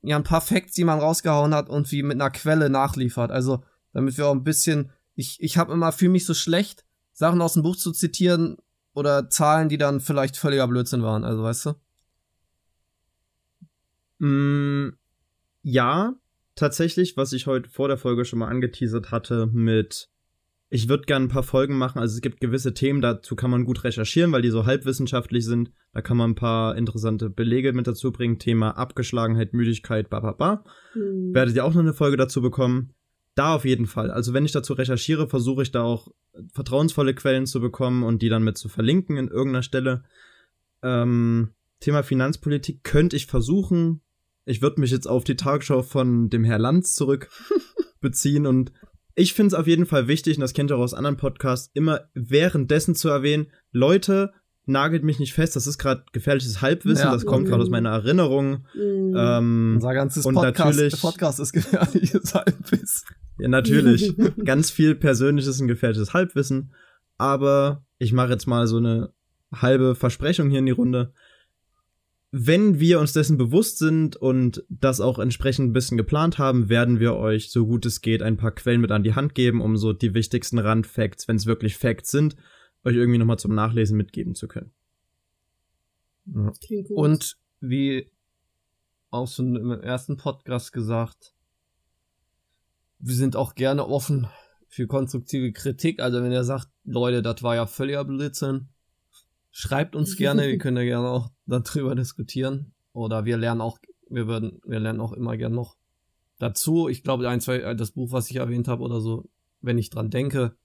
ja ein paar Facts, die man rausgehauen hat, irgendwie mit einer Quelle nachliefert. Also damit wir auch ein bisschen, ich, ich habe immer, fühle mich so schlecht, Sachen aus dem Buch zu zitieren oder Zahlen, die dann vielleicht völliger Blödsinn waren, also weißt du? Mm, ja, tatsächlich, was ich heute vor der Folge schon mal angeteasert hatte mit ich würde gerne ein paar Folgen machen. Also es gibt gewisse Themen, dazu kann man gut recherchieren, weil die so halbwissenschaftlich sind. Da kann man ein paar interessante Belege mit dazu bringen. Thema Abgeschlagenheit, Müdigkeit, ba ba ba. Mhm. Werdet ihr auch noch eine Folge dazu bekommen. Da auf jeden Fall. Also wenn ich dazu recherchiere, versuche ich da auch vertrauensvolle Quellen zu bekommen und die dann mit zu verlinken in irgendeiner Stelle. Ähm, Thema Finanzpolitik könnte ich versuchen. Ich würde mich jetzt auf die Tagesschau von dem Herr Lanz zurück (laughs) beziehen und ich finde es auf jeden Fall wichtig, und das kennt ihr auch aus anderen Podcasts, immer währenddessen zu erwähnen, Leute, nagelt mich nicht fest, das ist gerade gefährliches Halbwissen, ja. das kommt gerade aus meiner Erinnerung. Mhm. Ähm, Unser ganzes und Podcast, natürlich, Podcast ist gefährliches (laughs) Halbwissen. Ja, natürlich. (laughs) Ganz viel Persönliches und gefährliches Halbwissen. Aber ich mache jetzt mal so eine halbe Versprechung hier in die Runde wenn wir uns dessen bewusst sind und das auch entsprechend ein bisschen geplant haben, werden wir euch, so gut es geht, ein paar Quellen mit an die Hand geben, um so die wichtigsten Randfacts, wenn es wirklich Facts sind, euch irgendwie nochmal zum Nachlesen mitgeben zu können. Ja. Und wie auch schon im ersten Podcast gesagt, wir sind auch gerne offen für konstruktive Kritik. Also wenn ihr sagt, Leute, das war ja völliger Blödsinn, Schreibt uns gerne, wir können ja gerne auch darüber diskutieren. Oder wir lernen auch, wir würden, wir lernen auch immer gerne noch dazu. Ich glaube, ein, zwei, äh, das Buch, was ich erwähnt habe oder so, wenn ich dran denke,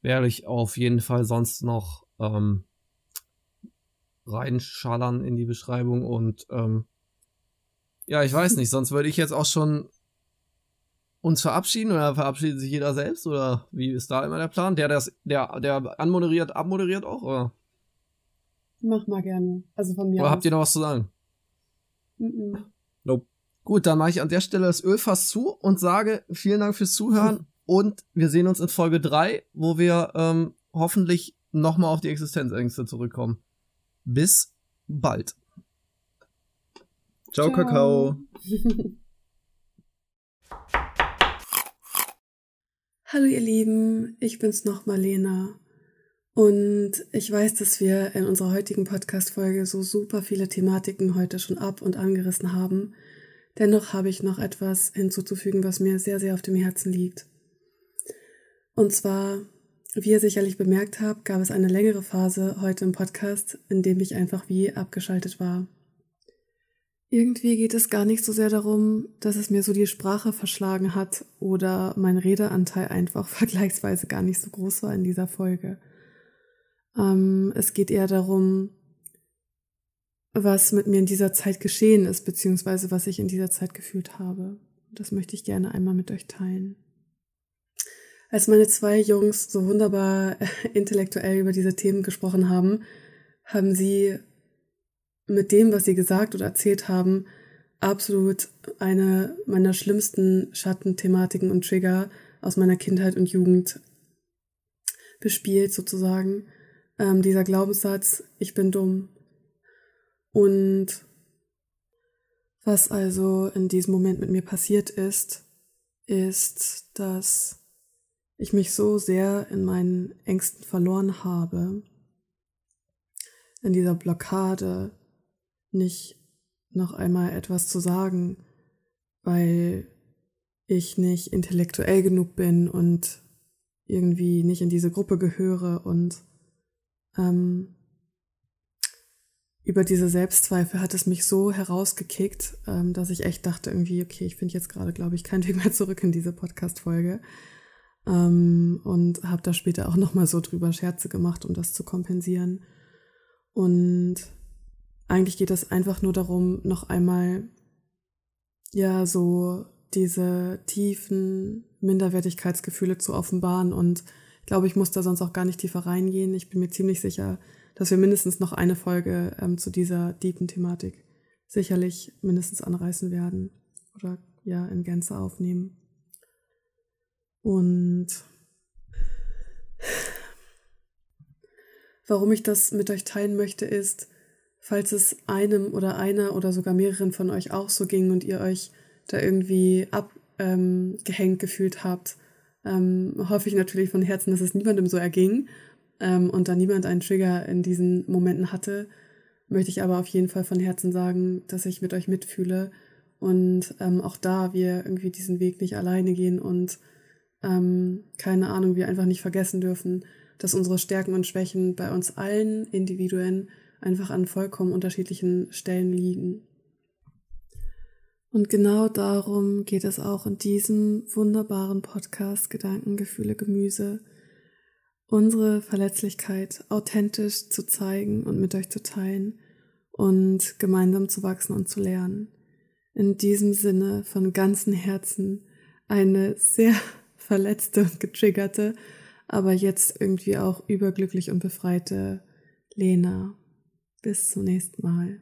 werde ich auf jeden Fall sonst noch ähm, reinschallern in die Beschreibung und ähm, ja, ich weiß nicht, sonst würde ich jetzt auch schon uns verabschieden oder verabschiedet sich jeder selbst oder wie ist da immer der Plan? Der, der, der, der anmoderiert, abmoderiert auch, oder? Mach mal gerne. Also von mir. Oder aus. habt ihr noch was zu sagen? Mm -mm. Nope. Gut, dann mache ich an der Stelle das Ölfass zu und sage vielen Dank fürs Zuhören (laughs) und wir sehen uns in Folge 3, wo wir ähm, hoffentlich nochmal auf die Existenzängste zurückkommen. Bis bald. Ciao, Ciao. Kakao. (laughs) Hallo ihr Lieben, ich bin's nochmal Lena. Und ich weiß, dass wir in unserer heutigen Podcast-Folge so super viele Thematiken heute schon ab und angerissen haben. Dennoch habe ich noch etwas hinzuzufügen, was mir sehr, sehr auf dem Herzen liegt. Und zwar, wie ihr sicherlich bemerkt habt, gab es eine längere Phase heute im Podcast, in dem ich einfach wie abgeschaltet war. Irgendwie geht es gar nicht so sehr darum, dass es mir so die Sprache verschlagen hat oder mein Redeanteil einfach (laughs) vergleichsweise gar nicht so groß war in dieser Folge. Ähm, es geht eher darum, was mit mir in dieser Zeit geschehen ist, beziehungsweise was ich in dieser Zeit gefühlt habe. Das möchte ich gerne einmal mit euch teilen. Als meine zwei Jungs so wunderbar (laughs) intellektuell über diese Themen gesprochen haben, haben sie mit dem, was sie gesagt oder erzählt haben, absolut eine meiner schlimmsten Schattenthematiken und Trigger aus meiner Kindheit und Jugend bespielt sozusagen ähm, dieser Glaubenssatz, ich bin dumm. Und was also in diesem Moment mit mir passiert ist, ist, dass ich mich so sehr in meinen Ängsten verloren habe, in dieser Blockade nicht noch einmal etwas zu sagen, weil ich nicht intellektuell genug bin und irgendwie nicht in diese Gruppe gehöre und ähm, über diese Selbstzweifel hat es mich so herausgekickt, ähm, dass ich echt dachte irgendwie, okay, ich finde jetzt gerade, glaube ich, keinen Weg mehr zurück in diese Podcast-Folge. Ähm, und habe da später auch nochmal so drüber Scherze gemacht, um das zu kompensieren. Und eigentlich geht es einfach nur darum, noch einmal, ja, so diese tiefen Minderwertigkeitsgefühle zu offenbaren und glaube, ich muss da sonst auch gar nicht tiefer reingehen. Ich bin mir ziemlich sicher, dass wir mindestens noch eine Folge ähm, zu dieser deepen Thematik sicherlich mindestens anreißen werden oder ja in Gänze aufnehmen. Und warum ich das mit euch teilen möchte, ist, falls es einem oder einer oder sogar mehreren von euch auch so ging und ihr euch da irgendwie abgehängt ähm, gefühlt habt, ähm, hoffe ich natürlich von Herzen, dass es niemandem so erging ähm, und da niemand einen Trigger in diesen Momenten hatte, möchte ich aber auf jeden Fall von Herzen sagen, dass ich mit euch mitfühle und ähm, auch da wir irgendwie diesen Weg nicht alleine gehen und ähm, keine Ahnung, wir einfach nicht vergessen dürfen, dass unsere Stärken und Schwächen bei uns allen Individuen einfach an vollkommen unterschiedlichen Stellen liegen. Und genau darum geht es auch in diesem wunderbaren Podcast Gedanken, Gefühle, Gemüse. Unsere Verletzlichkeit authentisch zu zeigen und mit euch zu teilen und gemeinsam zu wachsen und zu lernen. In diesem Sinne von ganzem Herzen eine sehr (laughs) verletzte und getriggerte, aber jetzt irgendwie auch überglücklich und befreite Lena. Bis zum nächsten Mal.